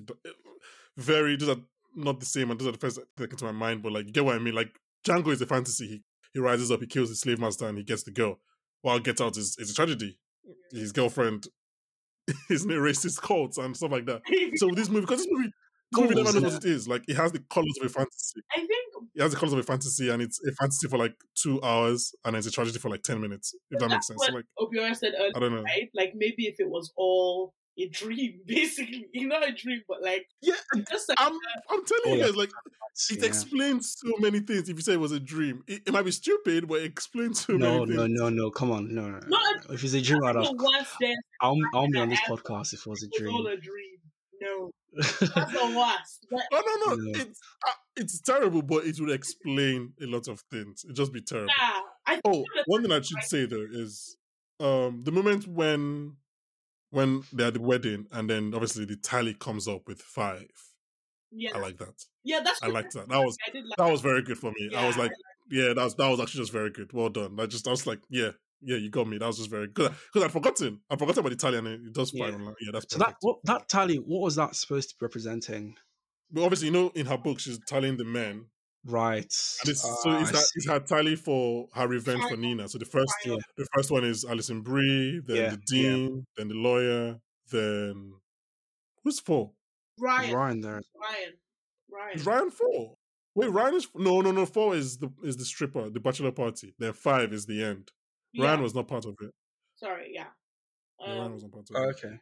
Very, those are not the same, and those are the first that came to my mind. But like, you get what I mean? Like, Django is a fantasy. He he rises up, he kills the slave master, and he gets the girl. While Get Out is, is a tragedy. His girlfriend is in a racist cult and stuff like that. So this movie, because this movie, this movie never knows what it is. Like, it has the colors of a fantasy. I think It has the colors of a fantasy, and it's a fantasy for like two hours, and it's a tragedy for like ten minutes. If that makes sense. So like, Obiora said earlier, I don't know. right? Like maybe if it was all a dream, basically, not a dream, but like Yeah, just like I'm I'm telling Oh, you guys, like it Yeah. explains so many things. If you say it was a dream, it, it might be stupid, but it explains so No, many no, things. no, no. Come on, no, no. Not no. If it's a dream, I'd have. I'll, I'll be on this ever. podcast if it was a It was all dream. a dream. No, that's the worst. But Oh no, no, No. it's uh, it's terrible, but it would explain a lot of things. It'd just be terrible. yeah, I Oh, one thing I should say though is um the moment when when they're at the wedding and then obviously the tally comes up with five. yeah, I like that. yeah. That's I liked that. That was like. that was very good for me. I was Yeah, like, yeah, that was that was actually just very good. Well done. I just I was like, yeah, yeah, you got me. That was just very good because I'd forgotten. I forgot about Italian. and It does. Yeah. Yeah, that's So that what that tally? What was that supposed to be representing? but obviously, you know, in her book, she's tallying the men, Right. and it's, so Ah, it's, I that, see. it's her tally for her revenge for Nina. So the first Yeah. the first one is Alison Brie, then Yeah, the yeah. dean, then the lawyer, then who's four? Ryan, Ryan, Ryan there. Ryan, Is Ryan four? Wait, Ryan is no, no, no. Four is the is the stripper, the bachelor party. Then five is the end. Yeah, Ryan was not part of it. sorry, yeah. Yeah, Ryan Um, was not part of it. Okay.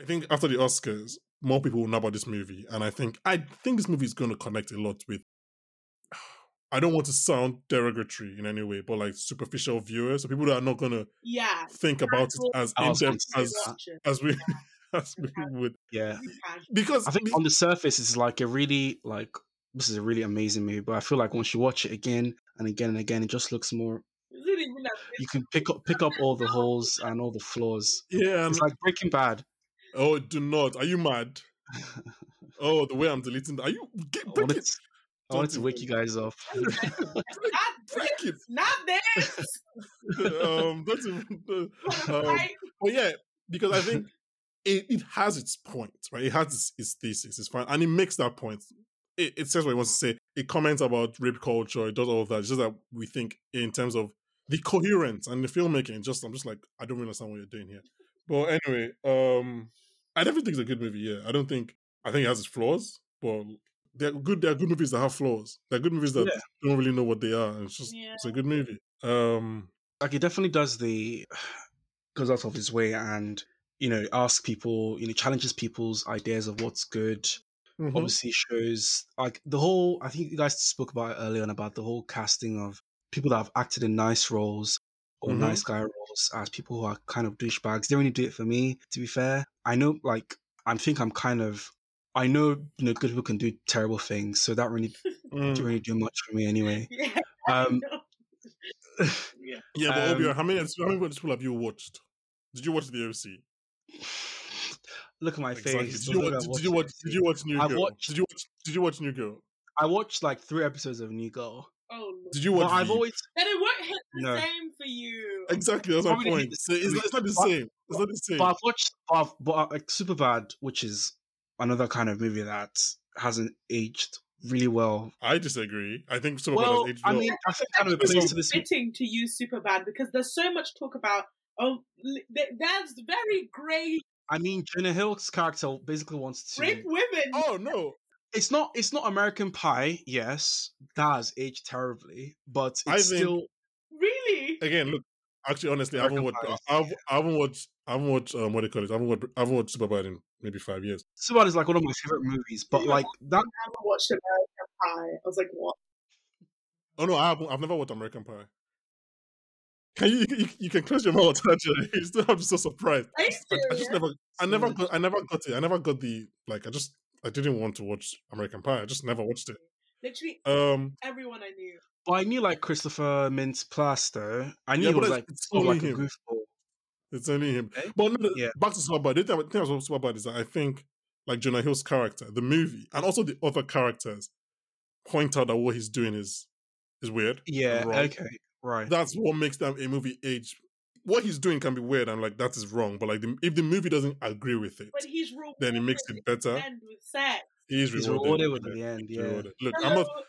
I think after the Oscars, more people will know about this movie, and I think I think this movie is going to connect a lot with. I don't want to sound derogatory in any way, but like superficial viewers, so people that are not going to yeah, think about it as I in depth as say watch it. as we as we would, Yeah. because I think on the surface it's like a really like this is a really amazing movie, but I feel like once you watch it again and again and again, it just looks more. Is it even a- You can pick up pick up all the holes and all the flaws. yeah, It's like Breaking Bad. Oh, do not. Are you mad? Oh, the way I'm deleting. that. Are you get, I break wanted, it? to, I wanted to wake even- you guys up. not Break this, it. not this. um, that's um, But yeah, because I think it, it has its point, right? It has its, its thesis, it's fine, and it makes that point. It, it says what it wants to say. It comments about rape culture. It does all of that. It's just that we think in terms of the coherence and the filmmaking. Just I'm just like I don't really understand what you're doing here. But anyway, um, I definitely think it's a good movie. Yeah, I don't think I think it has its flaws, but they're good. They're good movies that have flaws. They're good movies that Yeah. don't really know what they are. And it's just Yeah. it's a good movie. Um, like it definitely does the goes out of his way and you know asks people you know challenges people's ideas of what's good mhm. obviously shows like the whole i think you guys spoke about it earlier on about the whole casting of people that have acted in nice roles or Mhm. nice guy roles as people who are kind of douchebags they don't really do it for me to be fair i know like i think i'm kind of i know you know good people can do terrible things so that really Mm. didn't really do much for me anyway Yeah. um yeah. Yeah, but Um, Obiora, how many how many people have you watched? Did you watch the OC? look at my Exactly. face Did you, watch, did you watch? Did you watch New I've Girl? watched- Did you watch? Did you watch New Girl? I watched like three episodes of New Girl. Oh, Lord. Did you Well, watch? I've always Then it won't hit the No. same for you. Exactly that's my point. So it's, not, it's not the But- same. It's not the same. But I've watched, but, I've, but uh, like Superbad, which is another kind of movie that hasn't aged really well. I disagree. I think some well, of has aged I well. mean, I think kind of It's appeals to this. fitting to use Superbad because there's so much talk about. Oh, li- th- that's very great. I mean, Jonah Hill's character basically wants to. Rape women. oh no, It's not. It's not American Pie. Yes, that has aged terribly, but it's I think- still. Really? again, look. Actually, honestly, I haven't watched. American I've, I haven't watched. I haven't watched. Um, what do you call it? I haven't watched. I haven't watched Superbad in maybe five years. Superbad is like one of my favorite movies, but like that. I haven't watched American Pie. I was like, what? Oh no, I haven't. I've never watched American Pie. Can you? You, you can close your mouth. Actually, you still have to so surprised. Are you I, I just never. I never got. I never got it. I never got the like. I just. I didn't want to watch American Pie. I just never watched it. Literally Um. everyone I knew. But I knew like Christopher Mintz Plaster. I knew Yeah, he was like it's only like a him. goofball. It's only him. Eh? But no, no, Yeah. back to Superbad. The thing the thing about Superbad is that I think, like Jonah Hill's character, the movie, and also the other characters, point out that what he's doing is is weird. Yeah. Okay. Right. That's what makes them a movie age. What he's doing can be weird, and like that is wrong. But like, the, if the movie doesn't agree with it, But he's rewarded then it makes it better. End with sex. He is He's rewarded. rewarded with the end. Yeah. rewarded. Look, I'm Hello. not.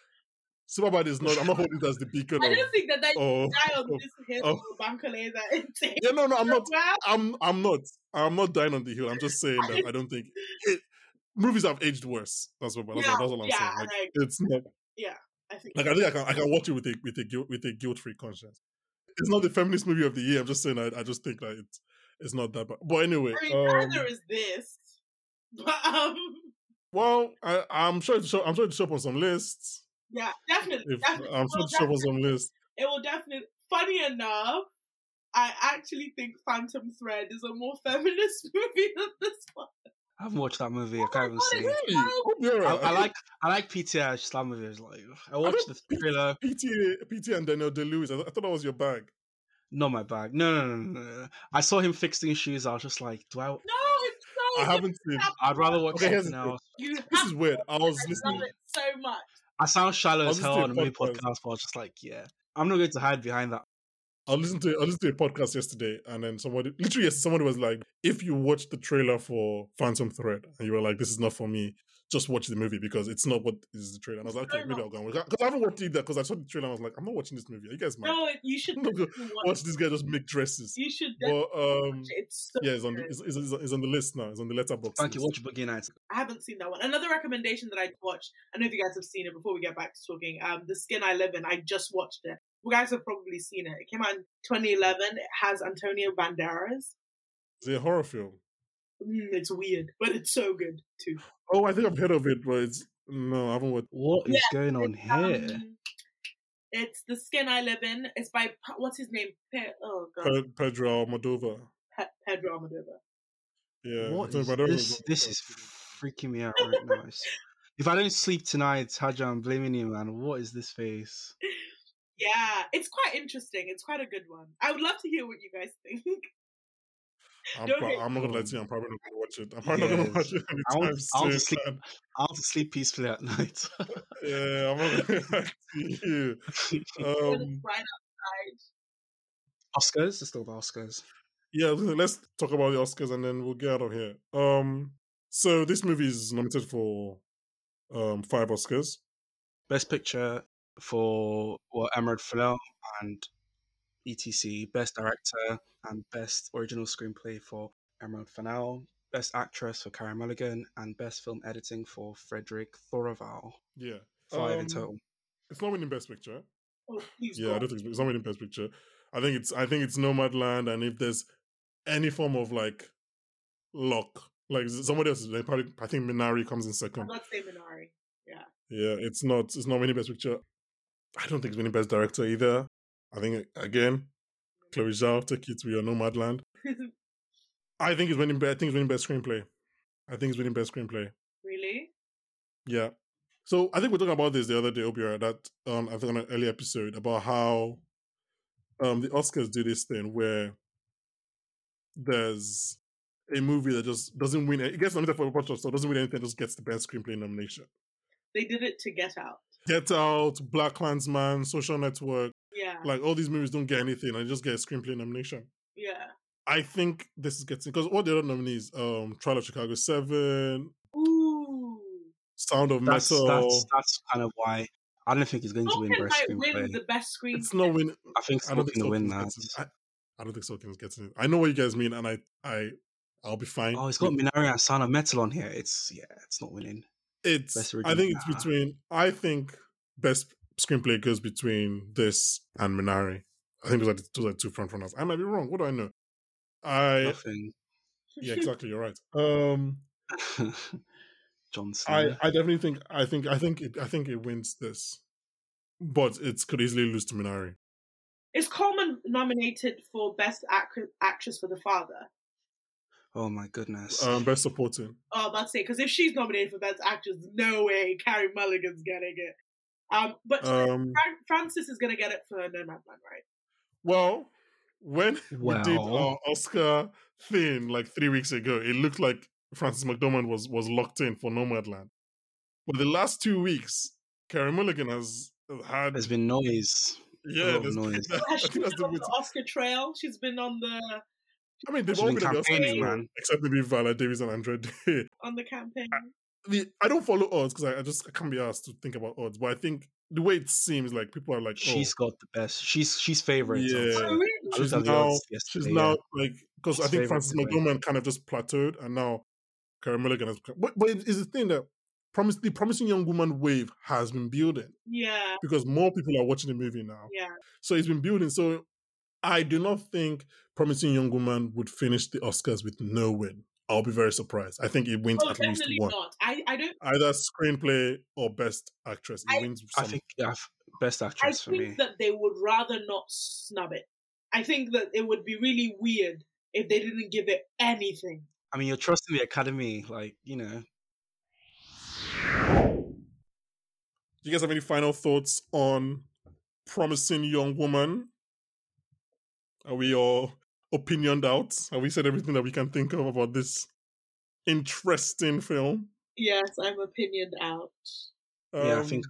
Superbad is not. I'm not holding it as the beacon I don't think that they Oh, die on oh, this hill oh. of yeah, no, no, I'm not. I'm I'm not. I'm not dying on the hill. I'm just saying that I don't think it, movies have aged worse. That's what. That's, Yeah, that's what I'm yeah, saying. Like, like- it's not Yeah, I think like I think I can I can watch it with a with a guilt with a guilt free conscience. It's not the feminist movie of the year. I'm just saying I, I just think that it's it's not that bad. But anyway, I mean, um, neither is this. But um, well, I, I'm sure it's show, I'm sure it's show up on some lists. Yeah, definitely, If definitely. I'm sure Well, was on definitely. some lists. it will definitely. Funny enough, I actually think Phantom Thread is a more feminist movie than this one. I haven't watched that movie. I oh can't even God, see. it's it. so Hope you're I, right. I like I like PTA. Just that movie. I was like, I watched the thriller. PT PT and Daniel Day Lewis. I, th- I thought that was your bag. Not my bag. No, no, no, no, no. I saw him fixing shoes. I was just like, do I? No, it's so. I haven't seen. I'd rather watch Okay, something the thing. else. You This is weird. I was I listening. love it so much. I sound shallow I'll as hell on a podcast. podcast, but I was just like, yeah, I'm not going to hide behind that. I listened to I listened to a podcast yesterday, and then somebody literally yes, somebody was like, "If you watch the trailer for Phantom Thread and you were like, this is not for me, just watch the movie because it's not what is the trailer." And I was like, "Okay, maybe I'll go watch. because I haven't watched it either because I saw the trailer and I was like, I'm not watching this movie. Are you guys mad? No, you should I'm not gonna watch. watch this guy just make dresses." You should But definitely um, watch it. It's so yeah, it's on the it's, it's, it's on the list now. It's on the Letterboxd. Thank you. Watch Boogie Nights. I haven't seen that one. Another recommendation that I watched. I know if you guys have seen it before we get back to talking. Um, The Skin I Live In. I just watched it. You guys have probably seen it. It came out in 2011. It has Antonio Banderas. Is it a horror film? Mm, it's weird, but it's so good too. Oh, I think I've heard of it, but it's no, I haven't watched. What is going on here? um, it's The Skin I Live In. It's by what's his name? Pe- oh god, Pe- Pedro Almodovar. Pe- Pedro Almodovar. Yeah, what Antonio this? This is freaking me out right now. If I don't sleep tonight, Haja, I'm blaming you, man. What is this face? Yeah, it's quite interesting. It's quite a good one. I would love to hear what you guys think. I'm, Don't pro- hate I'm not gonna lie to you. I'm probably not gonna watch it. I'm probably not gonna watch it I want, anytime I want to sleep. man. I want to sleep peacefully at night. Yeah, I'm gonna lie to you. When it's Um, bright outside. Oscars, let's talk about Oscars. yeah, let's talk about the Oscars and then we'll get out of here. Um, so this movie is nominated for um five Oscars. Best Picture for well, Emerald Fennell and ETC. Best Director and Best Original Screenplay for Emerald Fennell. Best Actress for Carey Mulligan and Best Film Editing for Frédéric Thoraval. Yeah, Five in Um, total. It's not winning Best Picture. Oh, Yeah, God. I don't think it's, it's not winning Best Picture. I think it's I think it's Nomadland, and if there's any form of like luck, like somebody else, they probably I think Minari comes in I'm second. not saying Minari. Yeah. Yeah, it's not it's not winning Best Picture. I don't think it's winning Best Director either. I think again, Chloe Zhao, take it to your Nomadland. I think it's winning. I think it's winning Best Screenplay. I think it's winning Best Screenplay. really? Yeah. So I think we are talking about this the other day, Obiora, that um I think on an early episode about how um the Oscars do this thing where there's a movie that just doesn't win it gets nominated for a bunch of stuff, doesn't win anything, just gets the best screenplay nomination. They did it to Get Out. Get Out, Black Klansman, Social Network, Yeah. like all these movies don't get anything I just get a screenplay nomination. yeah. I think this is getting because all the other nominees, um, Trial of Chicago Seven, Ooh. Sound of That's, Metal. that's that's kind of why I don't think he's going to win Best might win Screenplay. the best screen. it's not winning. I think I don't Tolkien think will win that. getting it. I, I don't think Sorkin's getting it. I know what you guys mean, and I, I, I'll be fine. Oh, it's got Minari and Sound of Metal on here. It's yeah, it's not winning. It's. Best I think it's Nah. between. I think best screenplay goes between this and Minari. I think those are the, those are the two front runners. I might be wrong. What do I know? I. Nothing. Yeah, exactly. You're right. Um, John I, I definitely think. I think. I think. It, I think it wins this, but it could easily lose to Minari. Is Colman nominated for best ac- actress for The Father? oh my goodness. Um, best supporting. Oh, I'm about to say because if she's nominated for best actress, no way Carey Mulligan's getting it. Um, but Um, Frances is gonna get it for Nomadland, right? Well, when we did our Oscar thing like three weeks ago, it looked like Frances McDormand was was locked in for Nomadland. But the last two weeks, Carey Mulligan has had There's been noise. yeah, lot of there's been noise. I Has she think that's been the on bit. the Oscar trail? She's been on the I mean, they've She's all been been at the Oscar campaigning, trail, man. except maybe Viola Davis and Andra Day. on the campaign. The, I don't follow odds because I, I just I can't be asked to think about odds. But I think the way it seems like people are like, oh, She's got the best. She's she's favorite. Yeah. Oh, really? she's now she's yesterday, now yeah. like because I think favourite Frances to. McDormand kind of just plateaued, and now Carey Mulligan has. But but it is the thing that promise the promising young woman wave has been building Yeah, because more people are watching the movie now. yeah. So it's been building. So I do not think promising young woman would finish the Oscars with no win. I'll be very surprised. I think it wins Oh, at least one, not. I, I don't. either screenplay or best actress. It I- wins. I think yeah, f- best I actress for think me. that they would rather not snub it. I think that it would be really weird if they didn't give it anything. I mean, you're trusting the Academy, like you know. Do you guys have any final thoughts on Promising Young Woman? Are we all opinioned out? Have we said everything that we can think of about this interesting film? Yes, I'm opinioned out. Yeah, I Um, think-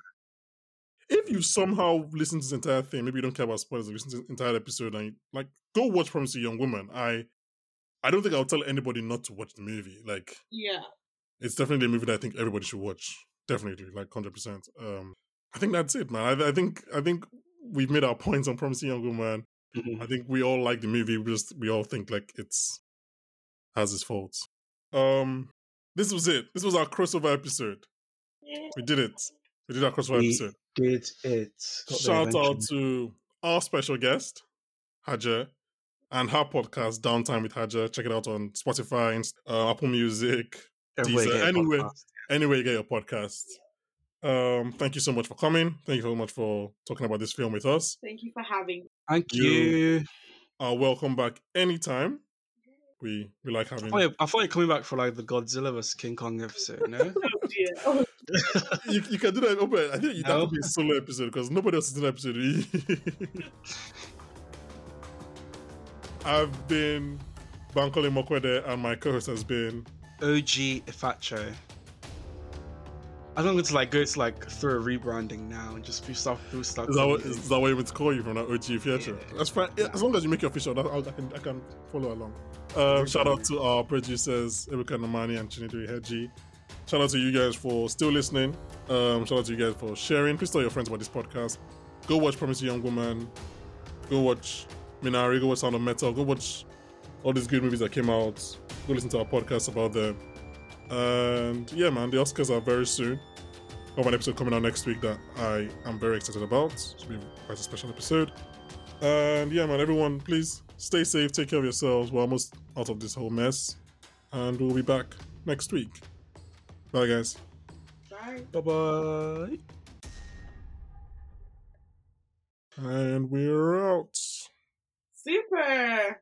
if you somehow listen to this entire thing, maybe you don't care about spoilers, you listen to the entire episode and like go watch Promising Young Woman. I I don't think I'll tell anybody not to watch the movie. Like Yeah. it's definitely a movie that I think everybody should watch. Definitely, like hundred percent. Um, I think that's it, man. I, I think I think we've made our points on Promising Young Woman. Mhm. I think we all like the movie. We just we all think like it's has its faults. Um, this was it. This was our crossover episode. Yeah. We did it. We did our crossover We episode. did it. Got Shout out to our special guest, Haja, and her podcast, Downtime with Haja. Check it out on Spotify, Inst- uh, Apple Music, Everywhere Deezer, get a anyway. podcast. anywhere you get your podcasts. Um, thank you so much for coming. Thank you so much for talking about this film with us. Thank you for having. Thank You- you. Uh, welcome back anytime. We we like having. Oh, yeah, I thought you're coming back for like the Godzilla vs King Kong episode. No, Oh dear. Oh, You, you can do that. Oh, but I think that No. would be a solo episode because nobody else is in the episode. I've been Bankole Mokwede, and my co-host has been OG Ifacho. I'm not going to like go to like through a rebranding now and just start through stuff. Is that what, is that what you meant to call you from that OG Fiatro? Yeah. That's fine. Yeah, as long as you make it official, that, I can I can follow along. Um, shout out to our producers Erika Namani and Chinidri Heji. Shout out to you guys for still listening. Um, shout out to you guys for sharing. Please tell your friends about this podcast. Go watch Promise Young Woman. Go watch Minari. Go watch Sound of Metal. Go watch all these good movies that came out. Go listen to our podcast about them. And yeah, man, the Oscars are very soon. We have an episode coming out next week that I am very excited about. It's be quite a special episode. And yeah, man, everyone, please stay safe, take care of yourselves. We're almost out of this whole mess. And we'll be back next week. Bye, guys. Bye. Bye bye. And we're out. Super.